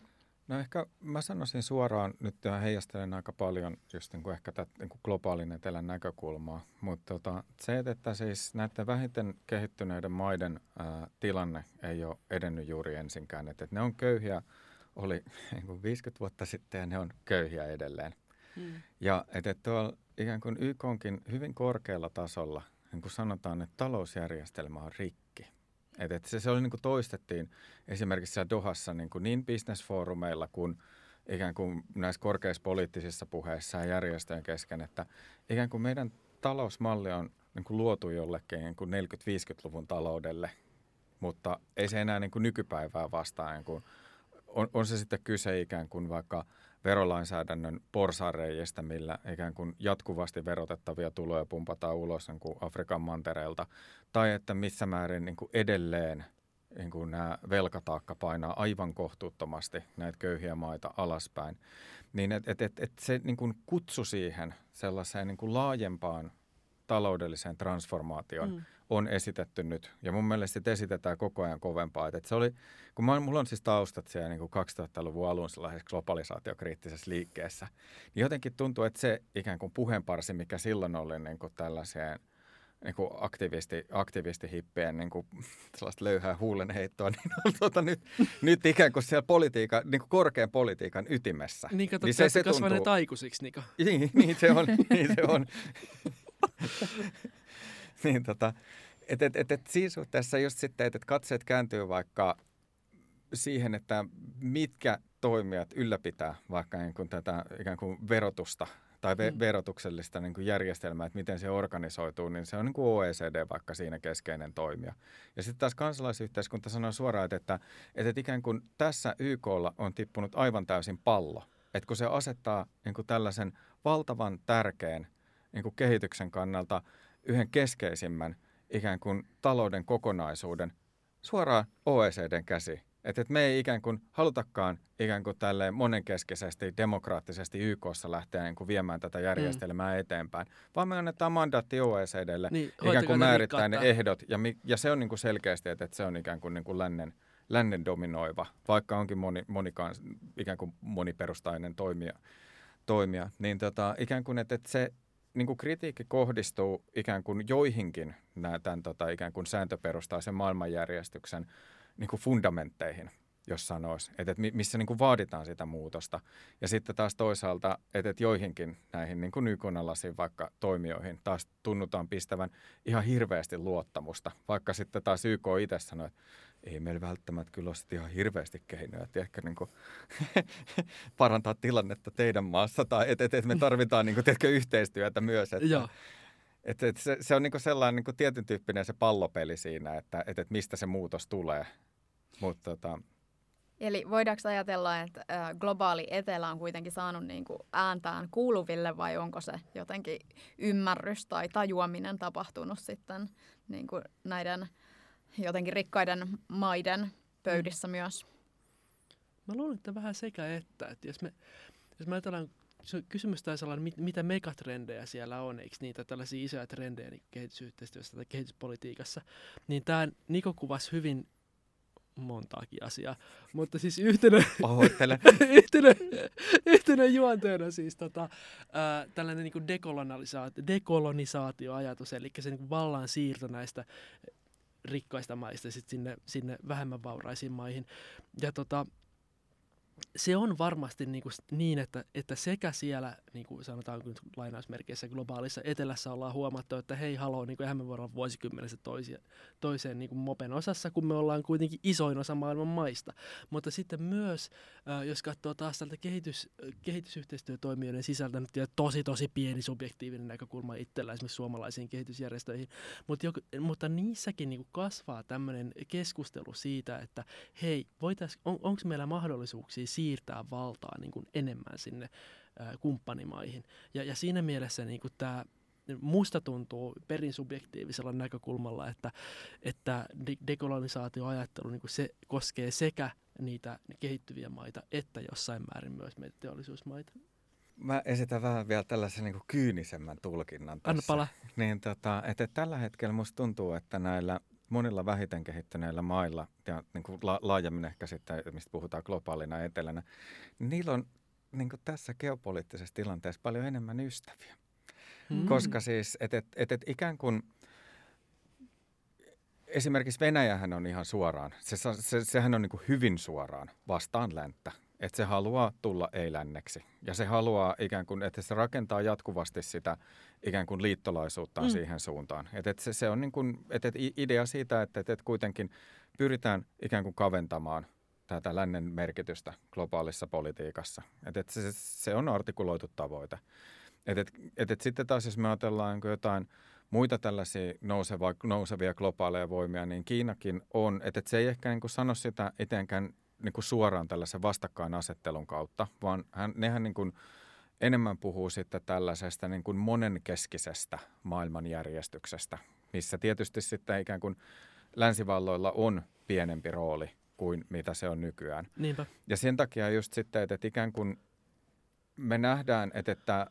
No ehkä mä sanoisin suoraan, nyt ja heijastelen aika paljon just niin kuin ehkä tätä niin kuin globaalin etelän näkökulmaa, mutta tota, se, että siis näiden vähiten kehittyneiden maiden ää, tilanne ei ole edennyt juuri ensinkään, että, että ne on köyhiä, oli niin kuin 50 vuotta sitten ja ne on köyhiä edelleen. Mm. Ja että että tuolla ikään kuin YK onkin hyvin korkealla tasolla, niin kuin sanotaan, että talousjärjestelmä on rikki. Että että se, se oli niin kuin toistettiin esimerkiksi siellä Dohassa niin, kuin niin bisnesfoorumeilla kuin ikään kuin näissä korkeissa poliittisissa puheissa ja järjestöjen kesken, että ikään kuin meidän talousmalli on niin kuin luotu jollekin niin kuin 40-50-luvun taloudelle, mutta ei se enää niin kuin nykypäivää vastaan. Niin kuin on, on se sitten kyse ikään kuin vaikka verolainsäädännön porsareijistä, millä ikään kuin jatkuvasti verotettavia tuloja pumpataan ulos niin kuin Afrikan mantereelta, tai että missä määrin niin kuin edelleen niin kuin nämä velkataakka painaa aivan kohtuuttomasti näitä köyhiä maita alaspäin, niin että et, et, et se niin kuin kutsu siihen sellaiseen niin kuin laajempaan taloudelliseen transformaatioon Mm. On esitetty nyt. Ja mun mielestä sitä esitetään koko ajan kovempaa. Et, se oli, kun mä, mulla on siis taustat siellä niin kuin 2000-luvun alun sellaisessa globalisaatiokriittisessä liikkeessä, niin jotenkin tuntuu, että se ikään kuin puheenparsi, mikä silloin oli niin kuin tällaiseen niin kuin aktivisti, aktivistihippien niin kuin sellaista löyhää huulenheittoa, niin on tuota nyt, nyt ikään kuin siellä politiikan, niin kuin korkean politiikan ytimessä. Niin kato, Niin se- se kasvaneet tuntuu- aikuisiksi, Niko. Niin, niin se on. niin se on. niin tota, et, et, et, et siinä suhteessa just sitten, että et katseet kääntyy vaikka siihen, että mitkä toimijat ylläpitää vaikka niin kuin tätä ikään kuin verotusta tai ve- Mm. verotuksellista niin kuin järjestelmää, että miten se organisoituu, niin se on niin kuin OECD vaikka siinä keskeinen toimija. Ja sitten taas kansalaisyhteiskunta sanoo suoraan, että, että, että ikään kuin tässä YKlla on tippunut aivan täysin pallo. Että kun se asettaa niin kuin tällaisen valtavan tärkeän niin kuin kehityksen kannalta yhden keskeisimmän ikään kuin talouden kokonaisuuden suoraan OECDn käsi. Että et me ei ikään kuin halutakaan ikään kuin tälleen monenkeskisesti, demokraattisesti YKssa lähteä niin kuin viemään tätä järjestelmää mm. eteenpäin, vaan me annetaan mandaatti OECDlle Niin, ikään kuin määrittää ne ehdot. Ja, mi, ja se on niin kuin selkeästi, että, että se on ikään kuin, niin kuin lännen, lännen dominoiva, vaikka onkin moni, monikans, ikään kuin moniperustainen toimija, toimija niin tota, ikään kuin, että, että se niin kuin kritiikki kohdistuu ikään kuin joihinkin nää, tämän tota, ikään kuin sääntöperustaisen maailmanjärjestyksen niin kuin fundamentteihin, jos sanoisi, että, että mi- missä niin kuin vaaditaan sitä muutosta. Ja sitten taas toisaalta, että, että joihinkin näihin niin kuin vaikka toimijoihin taas tunnutaan pistävän ihan hirveästi luottamusta, vaikka sitten taas YK itse sanoi, että ei meillä välttämättä kyllä ole ihan hirveästi keinoja, että ehkä niin kuin parantaa tilannetta teidän maassa tai että, että, että me tarvitaan niin kuin, tiedätkö, yhteistyötä myös. Että, Joo. että, että se, se on niin kuin sellainen niin kuin tietyn tyyppinen se pallopeli siinä, että, että, että mistä se muutos tulee. Mutta tota, Eli voidaanko ajatella, että globaali etelä on kuitenkin saanut niin kuin ääntään kuuluville vai onko se jotenkin ymmärrys tai tajuaminen tapahtunut sitten niin kuin näiden jotenkin rikkaiden maiden pöydissä myös? Mä luulen, että vähän sekä että. että jos, me, jos me ajatellaan, se kysymys taisi olla, mit, mitä megatrendejä siellä on, eikö niitä tällaisia isoja trendejä niin kehitysyhteistyössä tai kehityspolitiikassa, niin tämä Niko kuvasi hyvin montaakin asiaa, mutta siis yhtenä, yhtenä, yhtenä juonteena siis tota, ää, tällainen niin dekolonisaatio, dekolonisaatioajatus, eli se niin vallan siirto näistä rikkaista maista sit sinne, sinne vähemmän vauraisiin maihin. Ja tota, se on varmasti niin, kuin niin että, että sekä siellä, niin kuin sanotaan nyt lainausmerkeissä globaalissa etelässä ollaan huomattu, että hei haloo, niin eihän me voida olla vuosikymmenessä toisia, toiseen niin kuin mopen osassa, kun me ollaan kuitenkin isoin osa maailman maista. Mutta sitten myös, äh, jos katsoo taas tältä kehitys, kehitysyhteistyötoimijoiden sisältä, nyt tosi tosi pieni subjektiivinen näkökulma itsellä esimerkiksi suomalaisiin kehitysjärjestöihin, mutta, jo, mutta niissäkin niin kuin kasvaa tämmöinen keskustelu siitä, että hei, on, onko meillä mahdollisuuksia siirtää valtaa niin kuin enemmän sinne ää, kumppanimaihin. Ja, ja siinä mielessä niin kuin tämä musta tuntuu perin subjektiivisella näkökulmalla, että, että dekolonisaatioajattelu niin kuin se koskee sekä niitä kehittyviä maita että jossain määrin myös meitä teollisuusmaita. Mä esitän vähän vielä tällaisen niin kuin kyynisemmän tulkinnan tässä. Anna pala. Niin, tota, että tällä hetkellä musta tuntuu, että näillä monilla vähiten kehittyneillä mailla, ja niin kuin la- laajemmin ehkä sitten, mistä puhutaan globaalina etelänä, niin niillä on niin kuin tässä geopoliittisessa tilanteessa paljon enemmän ystäviä. Mm. Koska siis, että et, et, et ikään kuin esimerkiksi Venäjähän on ihan suoraan, se, se, sehän on niin kuin hyvin suoraan vastaan länttä että se haluaa tulla ei-länneksi. Ja se haluaa ikään kuin, että se rakentaa jatkuvasti sitä ikään kuin liittolaisuuttaan mm. siihen suuntaan. Että, että se, se on niin kuin, että, että idea siitä, että, että kuitenkin pyritään ikään kuin kaventamaan tätä lännen merkitystä globaalissa politiikassa. Että, että se, se on artikuloitu tavoite. Että, että, että, että sitten taas jos me ajatellaan jotain muita tällaisia nousevia, nousevia globaaleja voimia, niin Kiinakin on, että, että se ei ehkä niin kuin sano sitä etenkään niin kuin suoraan tällaisen vastakkainasettelun kautta, vaan hän, nehän niin kuin enemmän puhuu sitten tällaisesta niin kuin monenkeskisestä maailmanjärjestyksestä, missä tietysti sitten ikään kuin länsivalloilla on pienempi rooli kuin mitä se on nykyään. Niinpä. Ja sen takia just sitten, että, että ikään kuin me nähdään, että, että,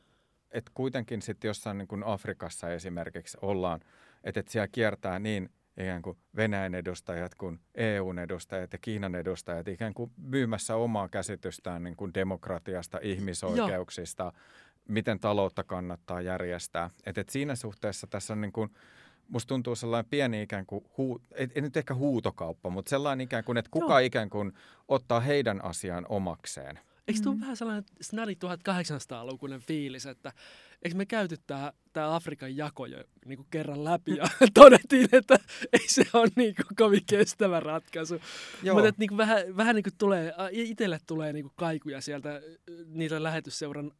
että kuitenkin sitten jossain niin kuin Afrikassa esimerkiksi ollaan, että, että siellä kiertää niin ikään kuin Venäjän edustajat kuin EUn edustajat ja Kiinan edustajat ikään kuin myymässä omaa käsitystään niin kuin demokratiasta, ihmisoikeuksista, Joo. miten taloutta kannattaa järjestää. Et, et siinä suhteessa tässä on niin kuin, musta tuntuu sellainen pieni ikään kuin, huu, ei, ei nyt ehkä huutokauppa, mutta sellainen ikään kuin, että kuka Joo. ikään kuin ottaa heidän asian omakseen. Eikö tule mm. vähän sellainen snadi 1800-lukuinen fiilis, että eikö me käyty tämä, tämä Afrikan jako jo niin kuin kerran läpi ja todettiin, että ei se ole niin kuin kovin kestävä ratkaisu. Mutta niin vähän, vähän niin kuin tulee, itselle tulee niin kuin kaikuja sieltä niitä lähetysseuran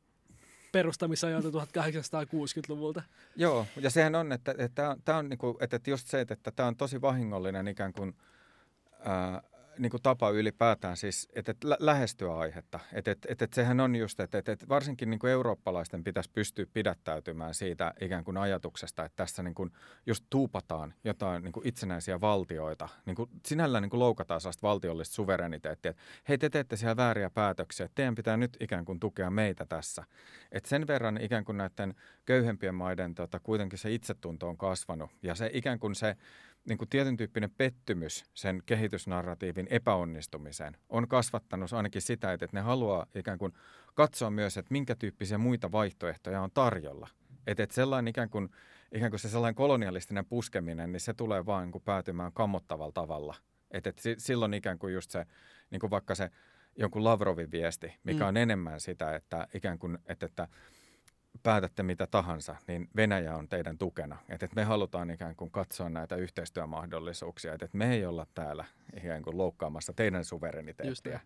perustamisajalta 1860-luvulta. Joo, ja sehän on, että, että, että, tämä on, niin kuin, että just se, että tämä on tosi vahingollinen ikään kuin, ää, niin kuin tapa ylipäätään siis, että, että lähestyä aihetta. Että, että, että, että sehän on just, että, että, että varsinkin niin kuin eurooppalaisten pitäisi pystyä pidättäytymään siitä ikään kuin ajatuksesta, että tässä niin kuin just tuupataan jotain niin kuin itsenäisiä valtioita. Niin kuin sinällään niin kuin loukataan sellaista valtiollista suvereniteettia, että hei te teette siellä vääriä päätöksiä, että teidän pitää nyt ikään kuin tukea meitä tässä. Että sen verran ikään kuin näiden köyhempien maiden tota, kuitenkin se itsetunto on kasvanut ja se ikään kuin se niin kuin tietyn tyyppinen pettymys sen kehitysnarratiivin epäonnistumiseen on kasvattanut ainakin sitä, että ne haluaa ikään kuin katsoa myös, että minkä tyyppisiä muita vaihtoehtoja on tarjolla. Että, että sellainen ikään kuin, ikään kuin se sellainen kolonialistinen puskeminen, niin se tulee vaan niin kuin päätymään kammottavalla tavalla. Että, että silloin ikään kuin just se, niin kuin vaikka se jonkun Lavrovin viesti, mikä mm. on enemmän sitä, että ikään kuin, että, että päätätte mitä tahansa, niin Venäjä on teidän tukena. Että et me halutaan ikään kuin katsoa näitä yhteistyömahdollisuuksia, että et me ei olla täällä ikään kuin loukkaamassa teidän suvereniteettia.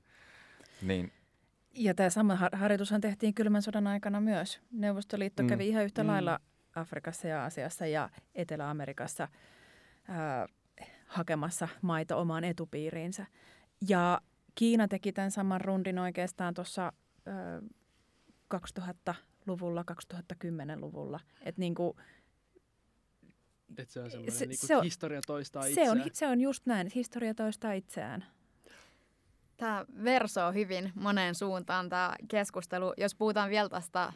Niin. Ja tämä sama harjoitushan tehtiin kylmän sodan aikana myös. Neuvostoliitto mm. kävi ihan yhtä mm. lailla Afrikassa ja Aasiassa ja Etelä-Amerikassa ää, hakemassa maita omaan etupiiriinsä. Ja Kiina teki tämän saman rundin oikeastaan tuossa 2000 luvulla, 2010-luvulla. Et niin kuin, et se on semmoinen, se, niin se on, historia toistaa itseään. Se on, se on just näin, että historia toistaa itseään. Tämä versoo hyvin moneen suuntaan tämä keskustelu. Jos puhutaan vielä tästä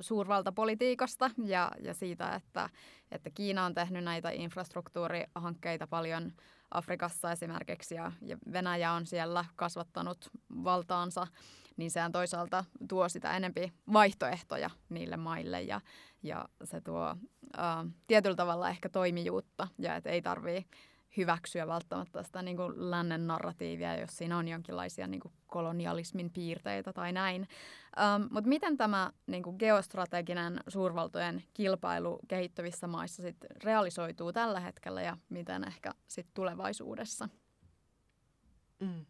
suurvaltapolitiikasta ja, ja siitä, että, että Kiina on tehnyt näitä infrastruktuurihankkeita paljon Afrikassa esimerkiksi ja, ja Venäjä on siellä kasvattanut valtaansa niin sehän toisaalta tuo sitä enempi vaihtoehtoja niille maille ja, ja se tuo ää, tietyllä tavalla ehkä toimijuutta ja että ei tarvii hyväksyä välttämättä sitä niin kuin lännen narratiivia, jos siinä on jonkinlaisia niin kuin kolonialismin piirteitä tai näin. Ähm, Mutta miten tämä niin kuin geostrateginen suurvaltojen kilpailu kehittyvissä maissa sit realisoituu tällä hetkellä ja miten ehkä sit tulevaisuudessa? Mm.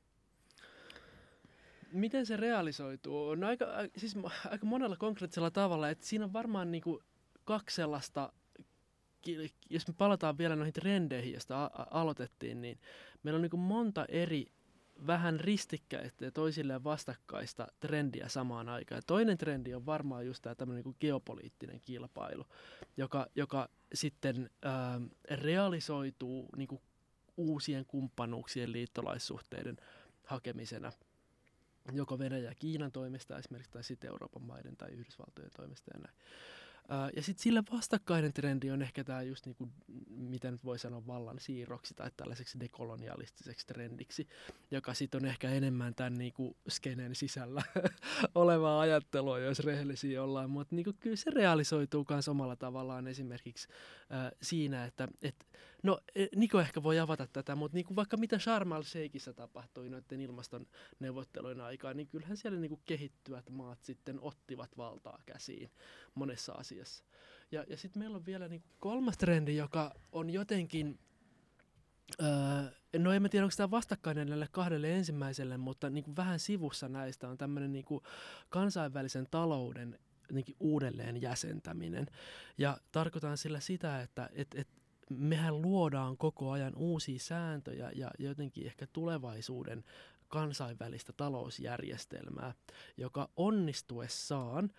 Miten se realisoituu? No aika, siis aika monella konkreettisella tavalla, että siinä on varmaan niinku kaksi sellaista, jos me palataan vielä noihin trendeihin, joista aloitettiin, niin meillä on niinku monta eri vähän ristikkäistä ja toisilleen vastakkaista trendiä samaan aikaan. Ja toinen trendi on varmaan just tämä niin geopoliittinen kilpailu, joka, joka sitten ää, realisoituu niin uusien kumppanuuksien liittolaissuhteiden hakemisena joko Venäjä ja Kiinan toimesta esimerkiksi tai sitten Euroopan maiden tai Yhdysvaltojen toimesta ja näin. Ja sitten sille vastakkainen trendi on ehkä tämä just niinku, mitä nyt voi sanoa vallan siirroksi tai tällaiseksi dekolonialistiseksi trendiksi, joka sitten on ehkä enemmän tämän niinku skenen sisällä olevaa ajattelua, jos rehellisiä ollaan. Mutta niinku, kyllä se realisoituu myös omalla tavallaan esimerkiksi ää, siinä, että et, no e, Niko ehkä voi avata tätä, mutta niinku vaikka mitä Sharm el Sheikissä tapahtui noiden ilmaston neuvottelujen aikaan, niin kyllähän siellä niinku kehittyvät maat sitten ottivat valtaa käsiin monessa asiassa. Ja, ja sitten meillä on vielä niinku kolmas trendi, joka on jotenkin, öö, no en mä tiedä onko tämä vastakkainen näille kahdelle ensimmäiselle, mutta niinku vähän sivussa näistä on tämmöinen niinku kansainvälisen talouden uudelleen jäsentäminen. Ja tarkoitan sillä sitä, että et, et mehän luodaan koko ajan uusia sääntöjä ja jotenkin ehkä tulevaisuuden kansainvälistä talousjärjestelmää, joka onnistuessaan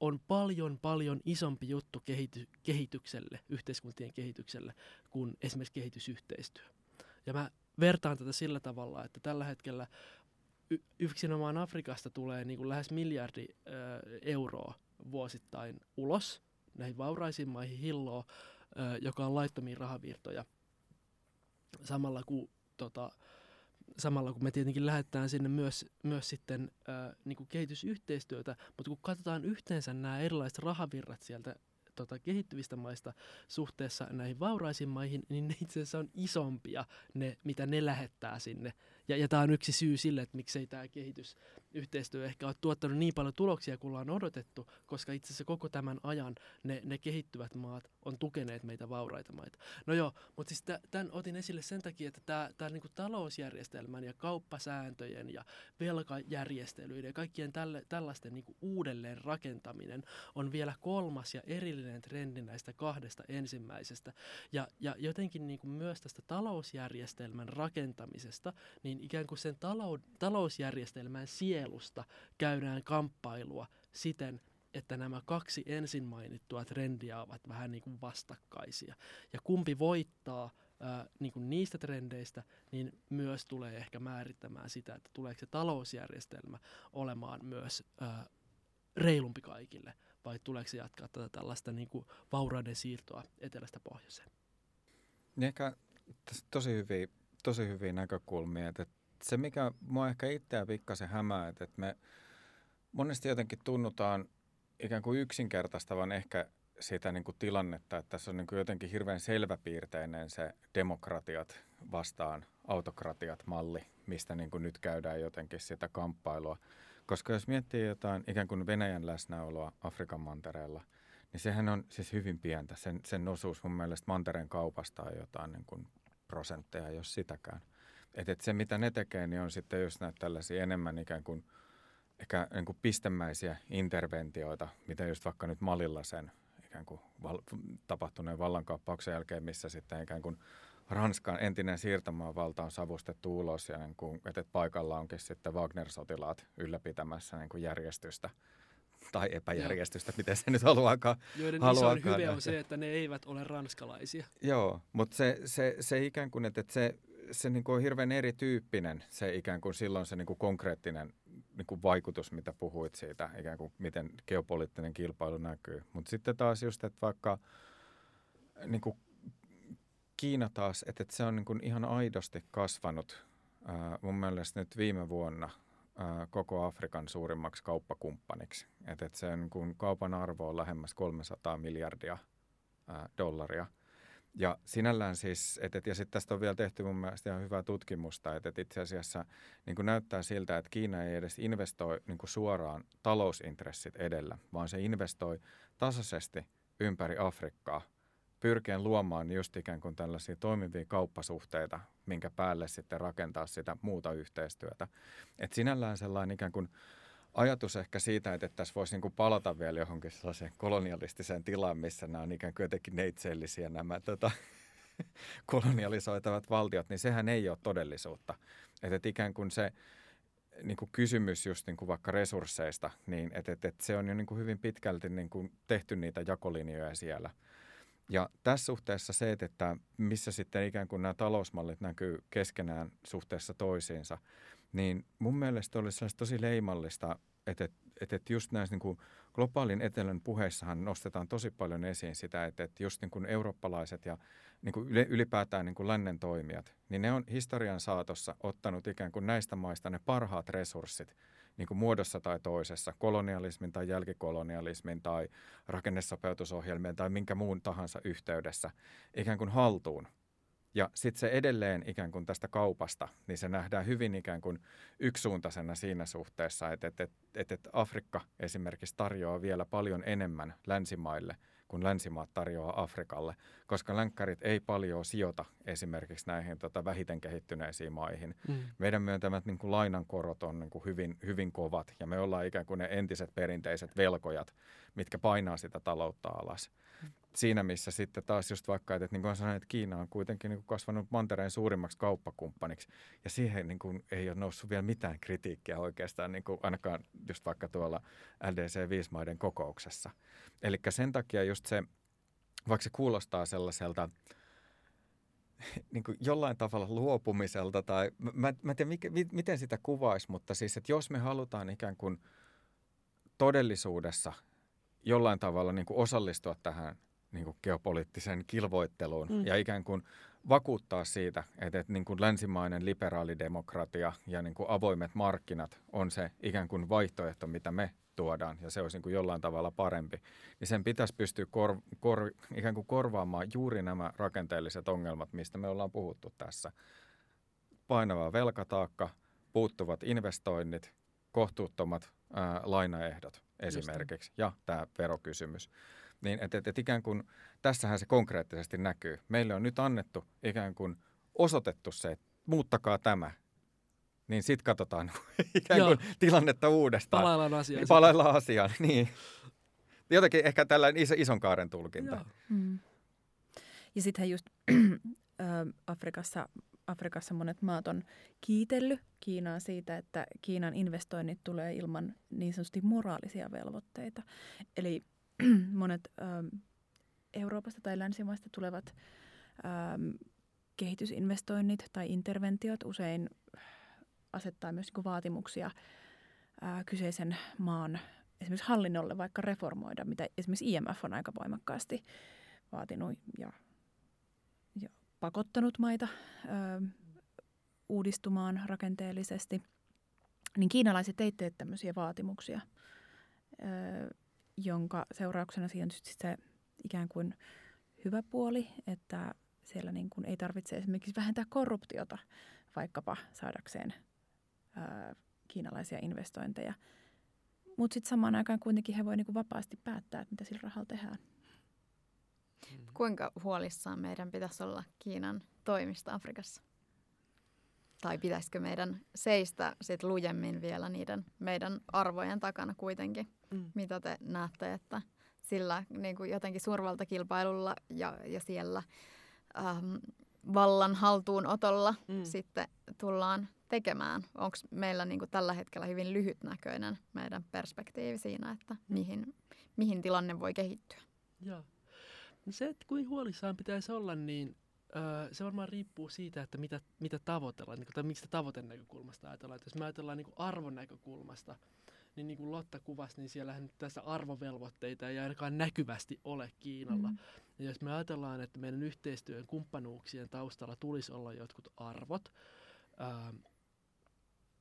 on paljon paljon isompi juttu kehity- kehitykselle, yhteiskuntien kehitykselle, kuin esimerkiksi kehitysyhteistyö. Ja mä vertaan tätä sillä tavalla, että tällä hetkellä y- yksinomaan Afrikasta tulee niin kuin lähes miljardi ö, euroa vuosittain ulos näihin vauraisiin maihin hilloa, joka on laittomia rahavirtoja. Samalla kun, tota, samalla kun me tietenkin lähetetään sinne myös, myös sitten ö, niin kuin kehitysyhteistyötä, mutta kun katsotaan yhteensä nämä erilaiset rahavirrat sieltä tota, kehittyvistä maista suhteessa näihin vauraisiin maihin, niin ne itse asiassa on isompia, ne, mitä ne lähettää sinne. Ja, ja tämä on yksi syy sille, että miksei tämä kehitysyhteistyö ehkä ole tuottanut niin paljon tuloksia kuin ollaan odotettu, koska itse asiassa koko tämän ajan ne, ne kehittyvät maat on tukeneet meitä vauraita maita. No joo, mutta siis tämän otin esille sen takia, että tämä, tämä niinku talousjärjestelmän ja kauppasääntöjen ja velkajärjestelyiden ja kaikkien tälle, tällaisten niinku uudelleen rakentaminen on vielä kolmas ja erillinen trendi näistä kahdesta ensimmäisestä. Ja, ja jotenkin niinku myös tästä talousjärjestelmän rakentamisesta, niin ikään kuin sen talou, talousjärjestelmän sielusta käydään kamppailua siten, että nämä kaksi ensin mainittua trendiä ovat vähän niin kuin vastakkaisia. Ja kumpi voittaa ää, niin kuin niistä trendeistä, niin myös tulee ehkä määrittämään sitä, että tuleeko se talousjärjestelmä olemaan myös ää, reilumpi kaikille, vai tuleeko se jatkaa tätä tällaista niin kuin vaurauden siirtoa etelästä pohjoiseen. Niin ehkä tosi hyviä, tosi hyviä näkökulmia. Että se, mikä mua ehkä itseä pikkasen hämää, että me monesti jotenkin tunnutaan ikään kuin yksinkertaistavan ehkä sitä niin kuin tilannetta, että tässä on niin kuin jotenkin hirveän selväpiirteinen se demokratiat vastaan autokratiat malli, mistä niin kuin nyt käydään jotenkin sitä kamppailua. Koska jos miettii jotain ikään kuin Venäjän läsnäoloa Afrikan mantereella, niin sehän on siis hyvin pientä. Sen, sen osuus mun mielestä mantereen kaupasta on jotain niin kuin prosentteja, jos sitäkään. Et, et se, mitä ne tekee, niin on sitten just näitä tällaisia enemmän ikään kuin ehkä niin kuin pistemäisiä interventioita, mitä just vaikka nyt Malilla sen ikään kuin val- tapahtuneen vallankaappauksen jälkeen, missä sitten ikään kuin Ranskan entinen siirtomaavalta on savustettu ulos ja niin kuin, että paikalla onkin sitten Wagner-sotilaat ylläpitämässä niin kuin järjestystä tai epäjärjestystä, Joo. miten se nyt haluaakaan. Joiden haluaakaan isoin hyve on se, että ne eivät ole ranskalaisia. Joo, mutta se, se, se ikään kuin, että, että se, se niin kuin on hirveän erityyppinen, se ikään kuin silloin se niin kuin konkreettinen niin kuin vaikutus, mitä puhuit siitä, ikään kuin miten geopoliittinen kilpailu näkyy. Mutta sitten taas just, että vaikka niin kuin Kiina taas, että, että se on niin kuin ihan aidosti kasvanut ää, mun mielestä nyt viime vuonna ää, koko Afrikan suurimmaksi kauppakumppaniksi. Että, että se on niin kuin kaupan arvo on lähemmäs 300 miljardia ää, dollaria. Ja sinällään siis, et, et, ja sitten tästä on vielä tehty mun mielestä ihan hyvää tutkimusta, että et itse asiassa niin kuin näyttää siltä, että Kiina ei edes investoi niin kuin suoraan talousintressit edellä, vaan se investoi tasaisesti ympäri Afrikkaa pyrkien luomaan just ikään kuin tällaisia toimivia kauppasuhteita, minkä päälle sitten rakentaa sitä muuta yhteistyötä. Et sinällään sellainen ikään kuin ajatus ehkä siitä, että tässä voisi niin kuin palata vielä johonkin sellaiseen kolonialistiseen tilaan, missä nämä on ikään kuin jotenkin neitsellisiä nämä tota, kolonialisoitavat valtiot, niin sehän ei ole todellisuutta. Että et ikään kuin se niin kuin kysymys just niin kuin vaikka resursseista, niin että et, et se on jo niin kuin hyvin pitkälti niin kuin tehty niitä jakolinjoja siellä. Ja tässä suhteessa se, että missä sitten ikään kuin nämä talousmallit näkyy keskenään suhteessa toisiinsa, niin mun mielestä olisi tosi leimallista, että, että, että just näissä niin kuin globaalin etelän puheissahan nostetaan tosi paljon esiin sitä, että, että just niin kuin eurooppalaiset ja niin kuin ylipäätään niin kuin lännen toimijat, niin ne on historian saatossa ottanut ikään kuin näistä maista ne parhaat resurssit niin kuin muodossa tai toisessa, kolonialismin tai jälkikolonialismin tai rakennesopeutusohjelmien tai minkä muun tahansa yhteydessä ikään kuin haltuun ja sitten se edelleen ikään kuin tästä kaupasta, niin se nähdään hyvin ikään kuin yksisuuntaisena siinä suhteessa, että, että, että, että Afrikka esimerkiksi tarjoaa vielä paljon enemmän länsimaille kuin länsimaat tarjoaa Afrikalle, koska länkkärit ei paljon sijoita esimerkiksi näihin tota, vähiten kehittyneisiin maihin. Mm. Meidän myöntämät niin kuin lainankorot on niin kuin hyvin, hyvin kovat ja me ollaan ikään kuin ne entiset perinteiset velkojat, mitkä painaa sitä taloutta alas siinä missä sitten taas just vaikka, että, niin kuin sanoin, että Kiina on kuitenkin niin kuin kasvanut mantereen suurimmaksi kauppakumppaniksi ja siihen niin kuin ei ole noussut vielä mitään kritiikkiä oikeastaan niin kuin ainakaan just vaikka tuolla LDC-5-maiden kokouksessa. Eli sen takia just se, vaikka se kuulostaa sellaiselta niin kuin jollain tavalla luopumiselta tai mä, mä en tiedä mikä, miten sitä kuvaisi, mutta siis, että jos me halutaan ikään kuin todellisuudessa jollain tavalla niin kuin osallistua tähän niin kuin geopoliittiseen kilvoitteluun mm. ja ikään kuin vakuuttaa siitä, että, että niin kuin länsimainen liberaalidemokratia ja niin kuin avoimet markkinat on se ikään kuin vaihtoehto, mitä me tuodaan ja se olisi niin kuin jollain tavalla parempi, niin sen pitäisi pystyä kor, kor, ikään kuin korvaamaan juuri nämä rakenteelliset ongelmat, mistä me ollaan puhuttu tässä. Painava velkataakka, puuttuvat investoinnit, kohtuuttomat ää, lainaehdot esimerkiksi ja tämä verokysymys. Niin, että et, et ikään kuin tässähän se konkreettisesti näkyy. Meille on nyt annettu ikään kuin osoitettu se, että muuttakaa tämä. Niin sitten katsotaan ikään kuin Joo. tilannetta uudestaan. Palaillaan asiaan. Niin, palaillaan asiaan, niin. Jotenkin ehkä tällainen iso, ison kaaren tulkinta. Mm. Ja sittenhän just Afrikassa, Afrikassa monet maat on kiitellyt Kiinaa siitä, että Kiinan investoinnit tulee ilman niin sanotusti moraalisia velvoitteita. Eli monet ähm, Euroopasta tai länsimaista tulevat ähm, kehitysinvestoinnit tai interventiot usein asettaa myös niin vaatimuksia äh, kyseisen maan esimerkiksi hallinnolle vaikka reformoida, mitä esimerkiksi IMF on aika voimakkaasti vaatinut ja, ja pakottanut maita ö, ähm, uudistumaan rakenteellisesti. Niin kiinalaiset ei tee tämmöisiä vaatimuksia. Ö, jonka seurauksena siinä on se ikään kuin hyvä puoli, että siellä niin kuin ei tarvitse esimerkiksi vähentää korruptiota vaikkapa saadakseen ää, kiinalaisia investointeja. Mutta sitten samaan aikaan kuitenkin he voivat niin vapaasti päättää, että mitä sillä rahalla tehdään. Kuinka huolissaan meidän pitäisi olla Kiinan toimista Afrikassa? Tai pitäisikö meidän seistä sit lujemmin vielä niiden meidän arvojen takana kuitenkin? Mm. Mitä te näette, että sillä niin kuin jotenkin suurvaltakilpailulla ja, ja siellä ähm, vallan haltuunotolla mm. sitten tullaan tekemään? Onko meillä niin kuin tällä hetkellä hyvin lyhytnäköinen meidän perspektiivi siinä, että mm. mihin, mihin tilanne voi kehittyä? Joo. No se, että kuin huolissaan pitäisi olla, niin öö, se varmaan riippuu siitä, että mitä, mitä tavoitellaan, niin kuin, tai mistä tavoitenäkökulmasta ajatellaan. Että jos me ajatellaan niin arvon näkökulmasta, niin, niin kuin Lotta kuvasi, niin siellähän tässä arvovelvoitteita ei ainakaan näkyvästi ole Kiinalla. Mm. Ja jos me ajatellaan, että meidän yhteistyön kumppanuuksien taustalla tulisi olla jotkut arvot, ää,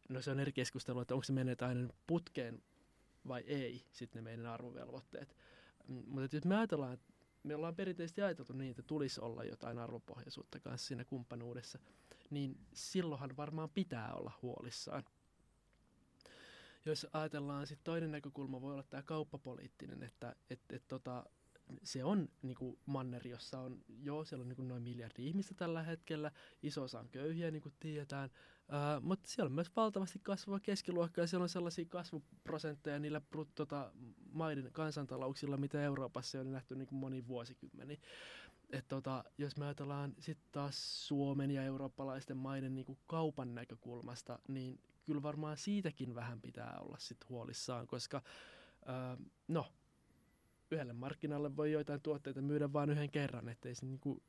no se on eri keskustelu, että onko se menee aina putkeen vai ei, sitten ne meidän arvovelvoitteet. Mutta jos me ajatellaan, me ollaan perinteisesti ajateltu niin, että tulisi olla jotain arvopohjaisuutta kanssa siinä kumppanuudessa, niin silloinhan varmaan pitää olla huolissaan. Jos ajatellaan sitten toinen näkökulma, voi olla tämä kauppapoliittinen, että et, et, tota, se on niin kuin manner, jossa on, joo, siellä on niin kuin noin miljardi ihmistä tällä hetkellä, iso osa on köyhiä, niin kuin tiedetään, Uh, mutta siellä on myös valtavasti kasvava keskiluokka ja siellä on sellaisia kasvuprosentteja niillä brut, tota, maiden kansantalouksilla, mitä Euroopassa on nähty niin kuin moni vuosikymmeni. Et tota, jos me ajatellaan sitten taas Suomen ja eurooppalaisten maiden niin kuin kaupan näkökulmasta, niin kyllä varmaan siitäkin vähän pitää olla sit huolissaan, koska uh, no, yhdelle markkinalle voi joitain tuotteita myydä vain yhden kerran, ettei se niinku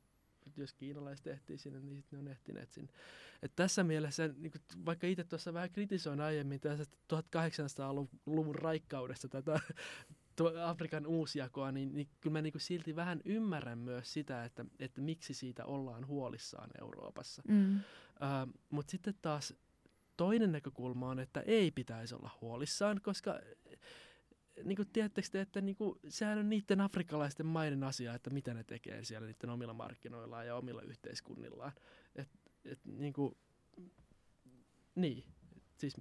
jos kiinalaiset ehtii sinne, niin sitten ne on ehtineet sinne. Et tässä mielessä, niin kuin, vaikka itse tuossa vähän kritisoin aiemmin tästä 1800-luvun raikkaudesta tätä Afrikan uusjakoa, niin, niin kyllä mä niin kuin silti vähän ymmärrän myös sitä, että, että miksi siitä ollaan huolissaan Euroopassa. Mm. Uh, Mutta sitten taas toinen näkökulma on, että ei pitäisi olla huolissaan, koska niin kuin, tiedättekö te, että niin kuin, sehän on niiden afrikkalaisten maiden asia, että mitä ne tekee siellä niiden omilla markkinoillaan ja omilla yhteiskunnillaan. Et, et, niin, kuin, niin. Siis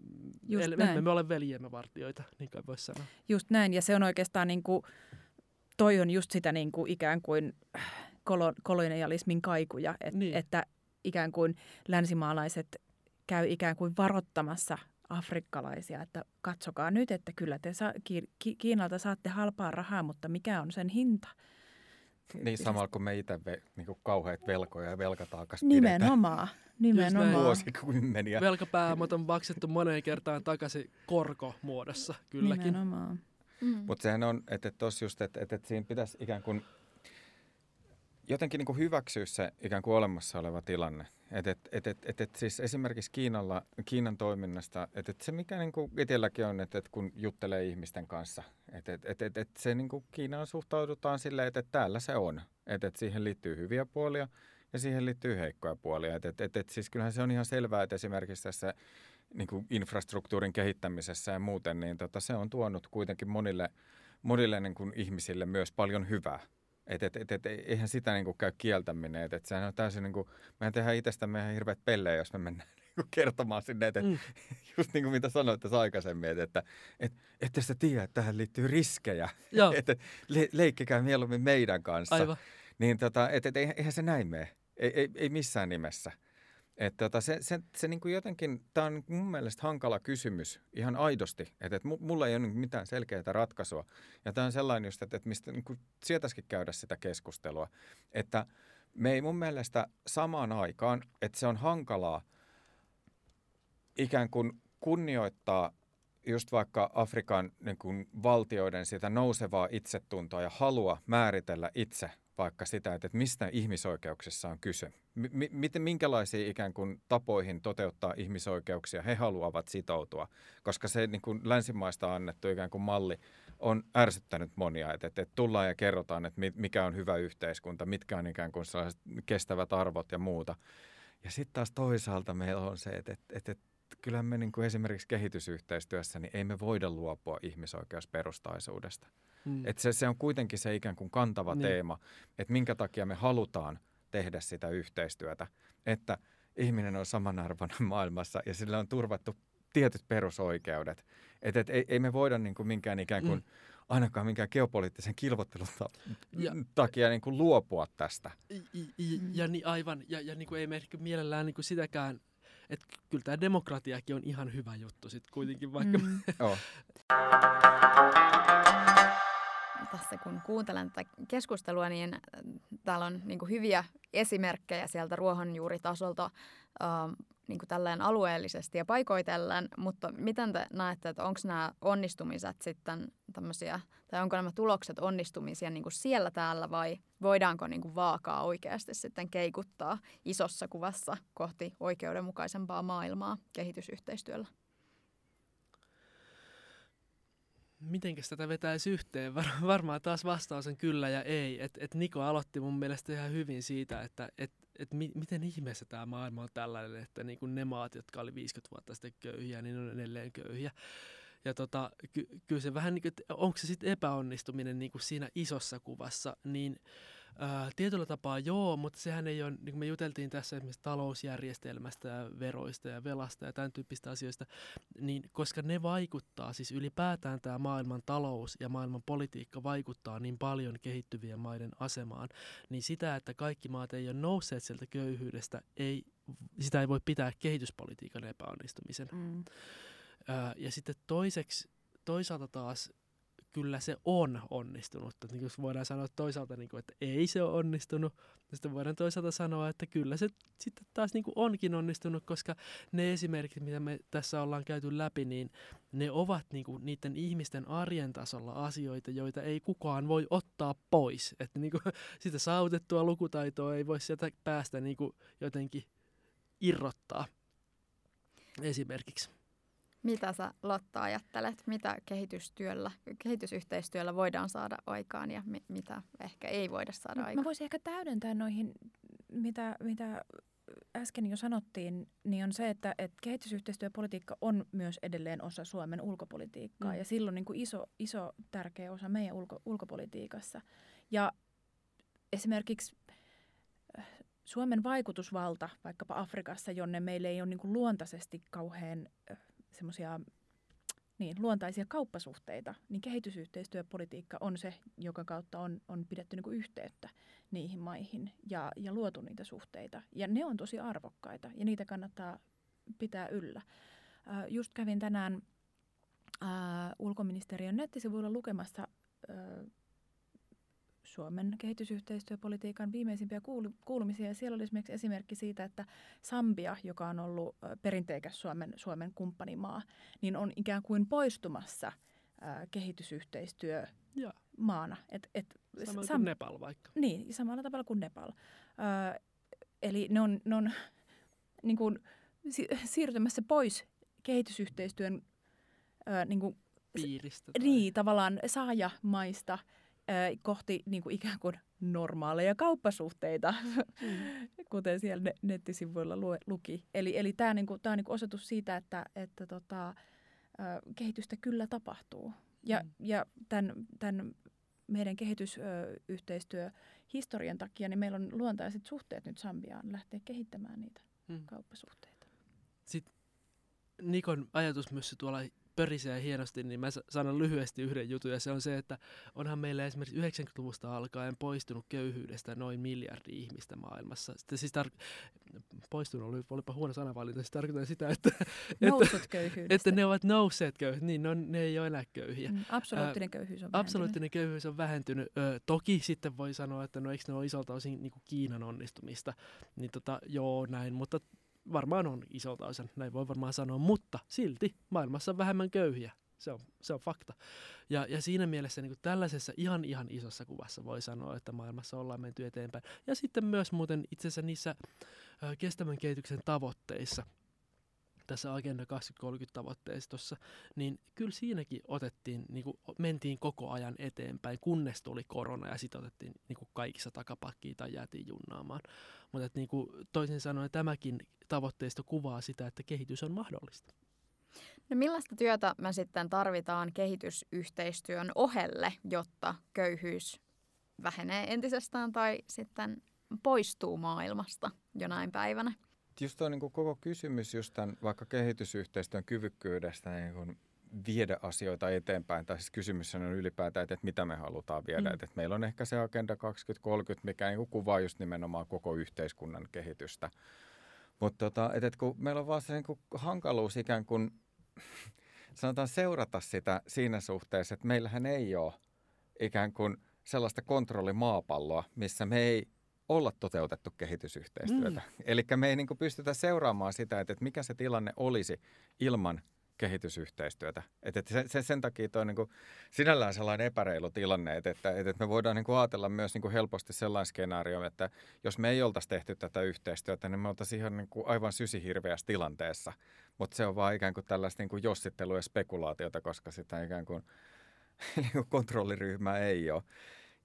Just näin. me ole veljemme vartioita, niin kai voisi sanoa. Just näin, ja se on oikeastaan niin kuin, toi on just sitä niin kuin ikään kuin kolo, kolonialismin kaikuja, et, niin. että ikään kuin länsimaalaiset käy ikään kuin varottamassa afrikkalaisia, että katsokaa nyt, että kyllä te sa- Ki- Kiinalta saatte halpaa rahaa, mutta mikä on sen hinta? Niin samalla kun me itse ve, niin kuin kauheat velkoja ja velkataakas Nimenomaan. Nimenomaan. Vuosikymmeniä. Velkapääomat on maksettu moneen kertaan takaisin korkomuodossa kylläkin. Nimenomaan. Mm. Mutta sehän on, että tuossa just, että, että siinä pitäisi ikään kuin jotenkin niin kuin hyväksyä se ikään kuin olemassa oleva tilanne. Et, et, et, et, et, et siis esimerkiksi Kiinalla, Kiinan toiminnasta, että et se mikä niin kuin itselläkin on, että et kun juttelee ihmisten kanssa, että et, et, et, et se niin kuin Kiinaan suhtaudutaan silleen, että et täällä se on. Että et siihen liittyy hyviä puolia ja siihen liittyy heikkoja puolia. Että et, et, et, siis kyllähän se on ihan selvää, että esimerkiksi tässä niin kuin infrastruktuurin kehittämisessä ja muuten, niin tota, se on tuonut kuitenkin monille, monille niin kuin ihmisille myös paljon hyvää. Et, et, et, et, eihän sitä niinku käy kieltäminen. Et, et sehän on täysin, niinku, mehän tehdään itsestämme ihan hirveät pellejä, jos me mennään niinku kertomaan sinne, että mm. just niin kuin mitä sanoit tässä aikaisemmin, että, että et, ette sitä tiedä, että tähän liittyy riskejä. että le, leikkikää mieluummin meidän kanssa. Aivan. Niin tota, et, et, eihän se näin mene. Ei, ei, ei missään nimessä. Että tota, se, se, se niin kuin jotenkin, tämä on mun mielestä hankala kysymys ihan aidosti, että, että mulla ei ole niinku mitään selkeää ratkaisua. Ja tämä on sellainen just, että, että mistä niin kuin sietäisikin käydä sitä keskustelua, että me ei mun mielestä samaan aikaan, että se on hankalaa ikään kuin kunnioittaa just vaikka Afrikan niin kuin valtioiden sitä nousevaa itsetuntoa ja halua määritellä itse vaikka sitä, että mistä ihmisoikeuksissa on kyse. M- miten, minkälaisiin ikään kuin tapoihin toteuttaa ihmisoikeuksia he haluavat sitoutua, koska se niin kuin länsimaista annettu ikään kuin malli on ärsyttänyt monia, että, että tullaan ja kerrotaan, että mikä on hyvä yhteiskunta, mitkä on ikään kuin sellaiset kestävät arvot ja muuta. Ja sitten taas toisaalta meillä on se, että, että, että kyllä me niin kuin esimerkiksi kehitysyhteistyössä, niin ei me voida luopua ihmisoikeusperustaisuudesta. Mm. Että se, se on kuitenkin se ikään kuin kantava niin. teema, että minkä takia me halutaan tehdä sitä yhteistyötä, että ihminen on samanarvoinen maailmassa ja sillä on turvattu tietyt perusoikeudet. Että et, ei, ei me voida niin kuin minkään ikään kuin, mm. ainakaan minkään geopoliittisen kilvottelun ta- ja, takia niin kuin luopua tästä. Ja, ja, ja niin aivan, ja, ja niin kuin ei me ehkä mielellään niin kuin sitäkään että kyllä tämä demokratiakin on ihan hyvä juttu sitten kuitenkin, vaikka... Mm. oh. Tässä kun kuuntelen tätä keskustelua, niin äh, täällä on niin hyviä esimerkkejä sieltä ruohonjuuritasolta niin kuin tälleen alueellisesti ja paikoitellen, mutta miten te näette, että onko nämä onnistumiset sitten tämmöisiä, tai onko nämä tulokset onnistumisia niin kuin siellä täällä vai voidaanko niin kuin vaakaa oikeasti sitten keikuttaa isossa kuvassa kohti oikeudenmukaisempaa maailmaa kehitysyhteistyöllä? Mitenkäs tätä vetäisi yhteen? Var- varmaan taas vastaus on kyllä ja ei. Et, et Niko aloitti mun mielestä ihan hyvin siitä, että et että mi, miten ihmeessä tämä maailma on tällainen, että niin ne maat, jotka oli 50 vuotta sitten köyhiä, niin on edelleen köyhiä. ja tota, ky- kyllä se vähän niin kuin, onko se sitten epäonnistuminen niin kuin siinä isossa kuvassa, niin ää, tietyllä tapaa joo, mutta sehän ei ole, niin kuin me juteltiin tässä esimerkiksi talousjärjestelmästä ja veroista ja velasta ja tämän tyyppistä asioista, niin koska ne vaikuttaa, siis ylipäätään tämä maailman talous ja maailman politiikka vaikuttaa niin paljon kehittyvien maiden asemaan, niin sitä, että kaikki maat ei ole nousseet sieltä köyhyydestä, ei, sitä ei voi pitää kehityspolitiikan epäonnistumisen. Mm. Ää, ja sitten toiseksi, toisaalta taas kyllä se on onnistunut. Niin jos voidaan sanoa toisaalta, niin kuin, että ei se ole onnistunut, ja sitten voidaan toisaalta sanoa, että kyllä se sitten taas niin kuin onkin onnistunut, koska ne esimerkit, mitä me tässä ollaan käyty läpi, niin ne ovat niin kuin niiden ihmisten arjen tasolla asioita, joita ei kukaan voi ottaa pois. Että niin kuin, sitä saavutettua lukutaitoa ei voi sieltä päästä niin kuin jotenkin irrottaa esimerkiksi. Mitä sä Lotta ajattelet, mitä kehitystyöllä, kehitysyhteistyöllä voidaan saada aikaan ja mi- mitä ehkä ei voida saada Mä aikaan? voisin ehkä täydentää noihin, mitä, mitä äsken jo sanottiin, niin on se, että, että kehitysyhteistyöpolitiikka on myös edelleen osa Suomen ulkopolitiikkaa Mm. ja silloin niin kuin iso, iso tärkeä osa meidän ulko, ulkopolitiikassa. Ja esimerkiksi äh, Suomen vaikutusvalta vaikkapa Afrikassa, jonne meillä ei ole niin kuin luontaisesti kauhean semmoisia niin, luontaisia kauppasuhteita, niin kehitysyhteistyöpolitiikka on se, joka kautta on, on pidetty niin kuin yhteyttä niihin maihin ja, ja luotu niitä suhteita. Ja ne on tosi arvokkaita ja niitä kannattaa pitää yllä. Just kävin tänään äh, ulkoministeriön nettisivuilla lukemassa Suomen kehitysyhteistyöpolitiikan viimeisimpiä kuulu- kuulumisia. Ja siellä oli esimerkiksi esimerkki siitä, että Sambia, joka on ollut perinteikäs Suomen, Suomen kumppanimaa, niin on ikään kuin poistumassa kehitysyhteistyö Joo. maana. Et, et, Samoin Sam- kuin Nepal vaikka. niin, samalla tavalla kuin Nepal. Ö, eli ne on, ne on niin kuin, si- siirtymässä pois kehitysyhteistyön ö, niin kuin, Piiristä. tai- niin, tavallaan saajamaista kohti niin kuin ikään kuin normaaleja kauppasuhteita, kuten siellä ne- nettisivuilla lue, luki. Eli, eli tämä niinku, tää on niinku osoitus siitä, että, että tota, kehitystä kyllä tapahtuu. Ja, Mm. ja tämän, tämän meidän kehitysyhteistyöhistorian takia, niin meillä on luontaiset suhteet nyt Sambiaan lähteä kehittämään niitä Mm. kauppasuhteita. Sitten Nikon ajatusmyssy tuolla pörisee hienosti, niin mä sa- sanon lyhyesti yhden jutun, ja se on se, että onhan meillä esimerkiksi 90-luvusta alkaen poistunut köyhyydestä noin miljardi ihmistä maailmassa. Sitten siis tar- poistunut, oli, olipa huono sanavalinta, siis tarkoitan sitä, että, että, köyhyydestä. että ne ovat nousseet köyhät, niin ne, on, ne ei ole enää köyhiä. Mm, absoluuttinen köyhyys on vähentynyt. Absoluuttinen köyhyys on vähentynyt. Ö, toki sitten voi sanoa, että no eikö ne ole isolta osin niin kuin Kiinan onnistumista. Niin tota, joo näin, mutta varmaan on isolta osin, näin voi varmaan sanoa. Mutta silti maailmassa on vähemmän köyhiä. Se on, se on fakta. Ja, ja siinä mielessä niin tällaisessa ihan ihan isossa kuvassa voi sanoa, että maailmassa ollaan menty eteenpäin. Ja sitten myös muuten itse asiassa niissä ö, kestävän kehityksen tavoitteissa, tässä Agenda 2030 tavoitteistossa, niin kyllä siinäkin otettiin, niin kuin mentiin koko ajan eteenpäin, kunnes tuli korona ja sitten otettiin niin kuin kaikissa takapakkiin tai jäätiin junnaamaan. Mutta niin kuin toisin sanoen tämäkin tavoitteisto kuvaa sitä, että kehitys on mahdollista. No millaista työtä me sitten tarvitaan kehitysyhteistyön ohelle, jotta köyhyys vähenee entisestään tai sitten poistuu maailmasta jonain päivänä? Just tuo niin kuin koko kysymys just tämän vaikka kehitysyhteistyön kyvykkyydestä niin kuin viedä asioita eteenpäin. Tai siis kysymys on ylipäätään, että, että mitä me halutaan viedä. Mm. Että, että meillä on ehkä se Agenda 2030, mikä niin kuin kuvaa just nimenomaan koko yhteiskunnan kehitystä. Mutta tota, että, että kun meillä on vaan se niin kuin hankaluus ikään kuin, sanotaan seurata sitä siinä suhteessa, että meillähän ei ole ikään kuin sellaista kontrollimaapalloa, missä me ei olla toteutettu kehitysyhteistyötä. Mm. Eli me ei niin kuin pystytä seuraamaan sitä, että, että mikä se tilanne olisi ilman kehitysyhteistyötä. Että, se, se, sen takia tuo on niin sinällään sellainen epäreilu tilanne, että, että, että me voidaan niin kuin ajatella myös niin kuin helposti sellainen skenaario, että jos me ei oltaisi tehty tätä yhteistyötä, niin me oltaisiin ihan niin kuin aivan sysihirveässä tilanteessa. Mutta se on vaan ikään kuin tällaista niin kuin jossittelua ja spekulaatiota, koska sitä ikään kuin, niin kuin kontrolliryhmää ei ole.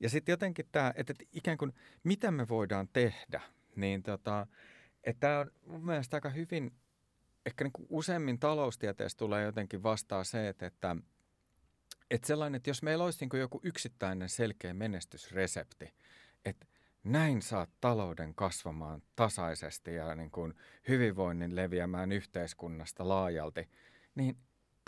Ja sitten jotenkin tämä, että, että ikään kuin mitä me voidaan tehdä, niin tota, että tämä on mun mielestä aika hyvin ehkä niin kuin useimmin taloustieteessä tulee jotenkin vastaan se, että, että, että sellainen, että jos meillä olisi niin kuin joku yksittäinen selkeä menestysresepti, että näin saat talouden kasvamaan tasaisesti ja niin kuin hyvinvoinnin leviämään yhteiskunnasta laajalti, niin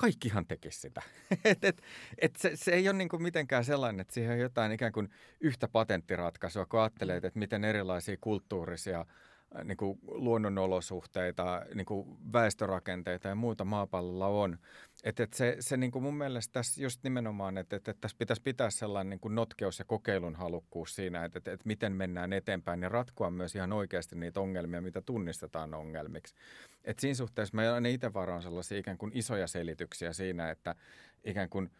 kaikkihan tekisi sitä. et, et, et se, se ei ole niin kuin mitenkään sellainen, että siihen on jotain ikään kuin yhtä patenttiratkaisua, kun ajattelee, että miten erilaisia kulttuurisia niin kuin luonnonolosuhteita, niin kuin väestörakenteita ja muuta maapallolla on. Että et se, se niin kuin mun mielestä tässä just nimenomaan, että et, et tässä pitäisi pitää sellainen niin kuin notkeus ja kokeilun halukkuus siinä, että et, et miten mennään eteenpäin ja ratkoa myös ihan oikeasti niitä ongelmia, mitä tunnistetaan ongelmiksi. Et siinä suhteessa me aina itse varaan sellaisia ikään kuin isoja selityksiä siinä, että ikään kuin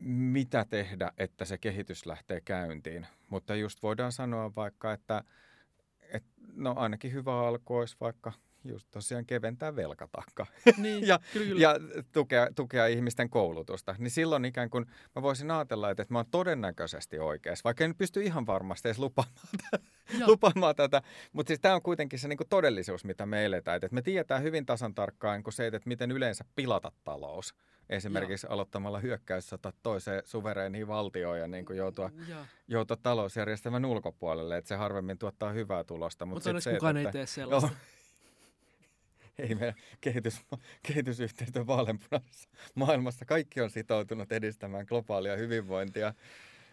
mitä tehdä, että se kehitys lähtee käyntiin. Mutta just voidaan sanoa vaikka, että – et, no ainakin hyvä alku olisi vaikka just tosiaan keventää velkatakka Niin, ja, kyllä. ja tukea, tukea ihmisten koulutusta. Niin silloin ikään kuin mä voisin ajatella, että, että mä oon todennäköisesti oikeassa, vaikka en pysty ihan varmasti edes lupaamaan, Joo. lupaamaan tätä. Mutta siis tämä on kuitenkin se niin kuin todellisuus, mitä me eletään. Että me tiedetään hyvin tasan tarkkaan kuin se, että miten yleensä pilata talous. Esimerkiksi Joo. aloittamalla hyökkäyssota toiseen suvereeniin valtioon ja niin kuin joutua, joutua talousjärjestelmän ulkopuolelle. Että se harvemmin tuottaa hyvää tulosta. Mutta onneksi se, kukaan että, ei tee sellaista. Joo. Ei meidän kehitys, kehitysyhteistyö vaaleanpunaisessa maailmassa. Kaikki on sitoutunut edistämään globaalia hyvinvointia.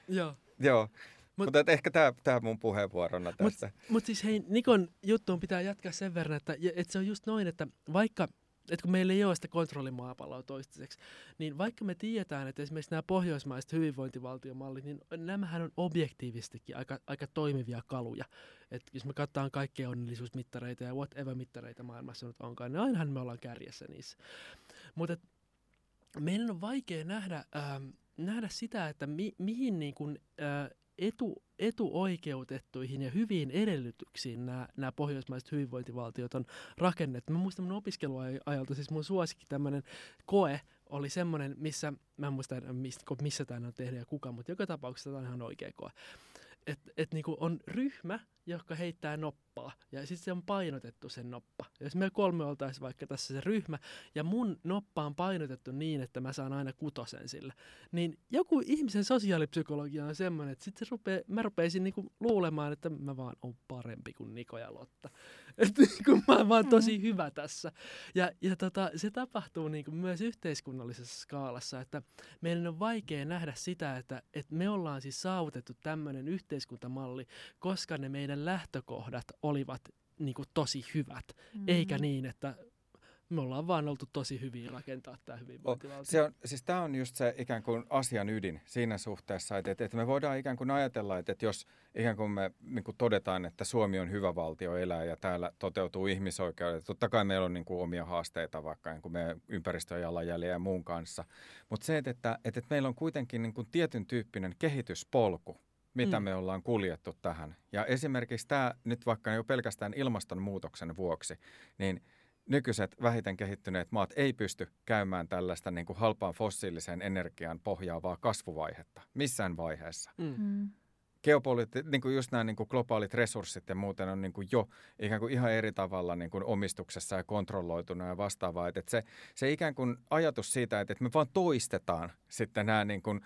Joo. Joo, Mut- Mut, mutta et ehkä tämä tää mun puheenvuorona tästä. Mutta siis hei, Nikon juttuun pitää jatkaa sen verran, että, että se on just noin, että vaikka että kun meillä ei ole sitä kontrollimaapalloa toistaiseksi, niin vaikka me tiedetään, että esimerkiksi nämä pohjoismaiset hyvinvointivaltiomallit, niin nämähän on objektiivistikin aika, aika toimivia kaluja. Et jos me katsotaan kaikkia onnellisuusmittareita ja whatever-mittareita maailmassa nyt onkaan, niin ainahan me ollaan kärjessä niissä. Mutta meidän on vaikea nähdä, ähm, nähdä sitä, että mi, mihin niin kuin, äh, etu, etuoikeutettuihin ja hyviin edellytyksiin nämä, nämä pohjoismaiset hyvinvointivaltiot on rakennettu. Mä muistan mun opiskeluajalta, siis mun suosikki tämmöinen koe oli semmoinen, missä, mä en muista missä tämä on tehnyt ja kuka, mutta joka tapauksessa tämä on ihan oikea koe. Että et niinku on ryhmä, joka heittää noppaa, ja sitten se on painotettu sen noppa. Jos me kolme oltaisiin vaikka tässä se ryhmä, ja mun noppa on painotettu niin, että mä saan aina kutosen sille, niin joku ihmisen sosiaalipsykologia on semmoinen, että sit se rupee, mä rupeisin niinku luulemaan, että mä vaan on parempi kuin Niko ja Lotta. Että niinku mä oon vaan tosi hyvä tässä. Ja, ja tota, se tapahtuu niinku myös yhteiskunnallisessa skaalassa, että meidän on vaikea nähdä sitä, että, että me ollaan siis saavutettu tämmöinen yhteiskuntamalli, koska ne meidän lähtökohdat olivat niinku tosi hyvät, mm. eikä niin, että me ollaan vaan oltu tosi hyviä rakentaa tämä hyvinvointivaltio. Se on, siis tämä on just se ikään kuin asian ydin siinä suhteessa, että, että, että me voidaan ikään kuin ajatella, että, että jos ikään kuin me niin kuin todetaan, että Suomi on hyvä valtio elää ja täällä toteutuu ihmisoikeudet, totta kai meillä on niin kuin omia haasteita vaikka niin kuin meidän ympäristöjalanjäljen ja muun kanssa, mutta se, että, että, että meillä on kuitenkin niin kuin tietyn tyyppinen kehityspolku, mitä Mm. me ollaan kuljettu tähän. Ja esimerkiksi tämä nyt vaikka jo pelkästään ilmastonmuutoksen vuoksi, niin nykyiset vähiten kehittyneet maat ei pysty käymään tällaista niin kuin halpaan fossiiliseen energiaan pohjaavaa kasvuvaihetta missään vaiheessa. Mm. Mm. Geopoliitti, niin kuin just nämä niin kuin globaalit resurssit ja muuten on niin kuin jo ikään kuin ihan eri tavalla niin kuin omistuksessa ja kontrolloituna ja vastaavaa. Että se, se ikään kuin ajatus siitä, että, että me vaan toistetaan sitten nämä niin kuin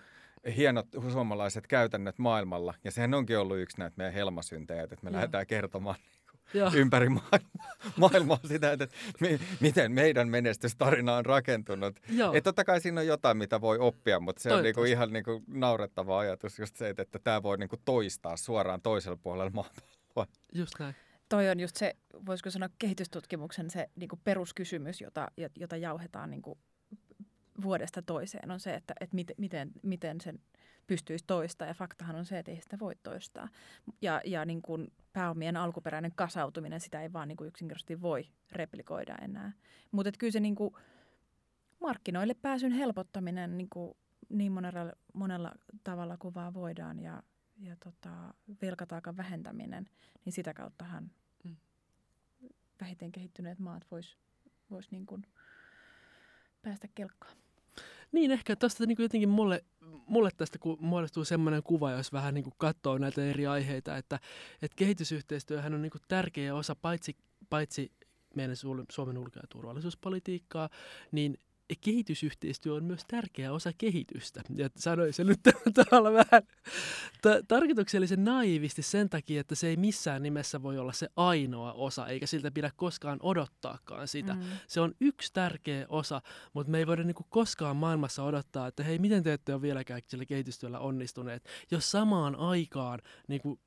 hienot suomalaiset käytännöt maailmalla. Ja sehän onkin ollut yksi näitä meidän helmasyntejä, että me Joo. lähdetään kertomaan Joo. ympäri maailmaa, maailmaa sitä, että mi, miten meidän menestystarina on rakentunut. Joo. Et totta kai siinä on jotain, mitä voi oppia, mutta se on niinku ihan niinku naurettava ajatus just se, että, että tämä voi niinku toistaa suoraan toisella puolella maapalloa. Just näin. Toi on just se, voisiko sanoa kehitystutkimuksen se niin kuin peruskysymys, jota, jota jauhetaan niin kuin vuodesta toiseen, on se, että, että miten, miten, miten sen pystyisi toistaa. Ja faktahan on se, että ei sitä voi toistaa. Ja, ja niin kuin pääomien alkuperäinen kasautuminen, sitä ei vaan niin kuin yksinkertaisesti voi replikoida enää. Mutta kyllä se niin kuin markkinoille pääsyn helpottaminen niin, kuin niin monella, monella tavalla kuin vaan voidaan ja, ja tota, velkataakan vähentäminen, niin sitä kauttahan Mm. vähiten kehittyneet maat vois, vois niin kuin päästä kelkkaan. Niin ehkä tuosta niin jotenkin mulle, mulle tästä ku, muodostuu semmoinen kuva, jos vähän niin katsoo näitä eri aiheita, että, että kehitysyhteistyöhän on niin tärkeä osa paitsi, paitsi meidän Suomen ulko- ja turvallisuuspolitiikkaa, niin kehitysyhteistyö on myös tärkeä osa kehitystä. Ja sanoin sen nyt tavallaan vähän ta- tarkoituksellisen naivisti sen takia, että se ei missään nimessä voi olla se ainoa osa, eikä siltä pidä koskaan odottaakaan sitä. Mm. Se on yksi tärkeä osa, mutta me ei voida niinku koskaan maailmassa odottaa, että hei, miten te ette ole vieläkään sillä kehitystyöllä onnistuneet, jos samaan aikaan niinku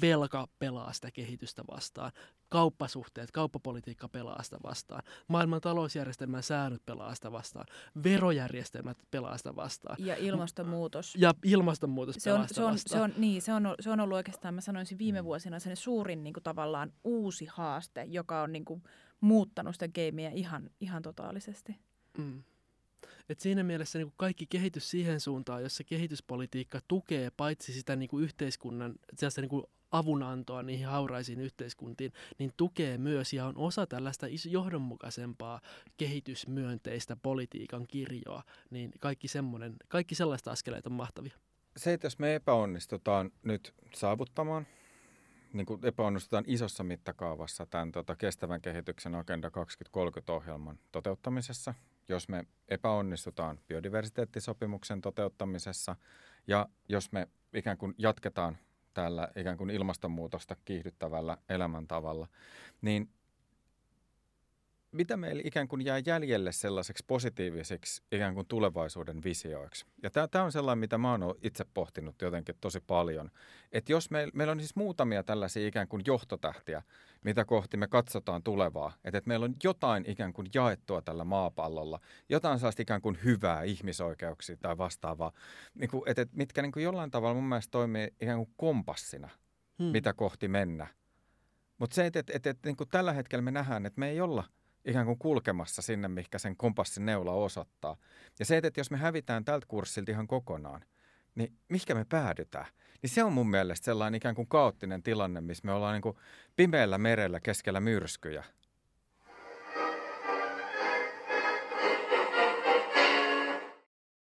velka pelaa sitä kehitystä vastaan, kauppasuhteet, kauppapolitiikka pelaa sitä vastaan, maailman talousjärjestelmän säännöt pelaa sitä vastaan, verojärjestelmät pelaa sitä vastaan. Ja ilmastonmuutos. Ja ilmastonmuutos se pelaa on, sitä se on, vastaan. se on, niin, se on, se on ollut oikeastaan, mä sanoisin viime vuosina sen suurin niin kuin, tavallaan uusi haaste, joka on niin kuin, muuttanut sitä gameia ihan, ihan totaalisesti. Mm. Et siinä mielessä niin kaikki kehitys siihen suuntaan, jossa kehityspolitiikka tukee paitsi sitä niin kuin yhteiskunnan niin kuin avunantoa niihin hauraisiin yhteiskuntiin, niin tukee myös ja on osa tällaista johdonmukaisempaa kehitysmyönteistä politiikan kirjoa, niin kaikki, semmoinen, kaikki sellaista askeleet on mahtavia. Se, että jos me epäonnistutaan nyt saavuttamaan, niin kuin epäonnistutaan isossa mittakaavassa tämän tota, kestävän kehityksen Agenda 2030-ohjelman toteuttamisessa, jos me epäonnistutaan biodiversiteettisopimuksen toteuttamisessa ja jos me ikään kuin jatketaan tällä ikään kuin ilmastonmuutosta kiihdyttävällä elämäntavalla, niin mitä meillä ikään kuin jää jäljelle sellaiseksi positiivisiksi ikään kuin tulevaisuuden visioiksi? Ja tämä on sellainen, mitä mä oon itse pohtinut jotenkin tosi paljon. Että jos meil, meillä on siis muutamia tällaisia ikään kuin johtotähtiä, mitä kohti me katsotaan tulevaa, että, että meillä on jotain ikään kuin jaettua tällä maapallolla, jotain sellaista ikään kuin hyvää ihmisoikeuksia tai vastaavaa, niin kuin, että, että mitkä niin kuin jollain tavalla mun mielestä toimii ikään kuin kompassina, hmm. mitä kohti mennä. Mutta se, että, että, että, että niin kuin tällä hetkellä me nähdään, että me ei olla – ikään kuin kulkemassa sinne, mikä sen kompassin neula osoittaa. Ja se, että jos me hävitään tältä kurssilta ihan kokonaan, niin mihinkä me päädytään? Niin se on mun mielestä sellainen ikään kuin kaoottinen tilanne, missä me ollaan niin kuin pimeällä merellä keskellä myrskyjä –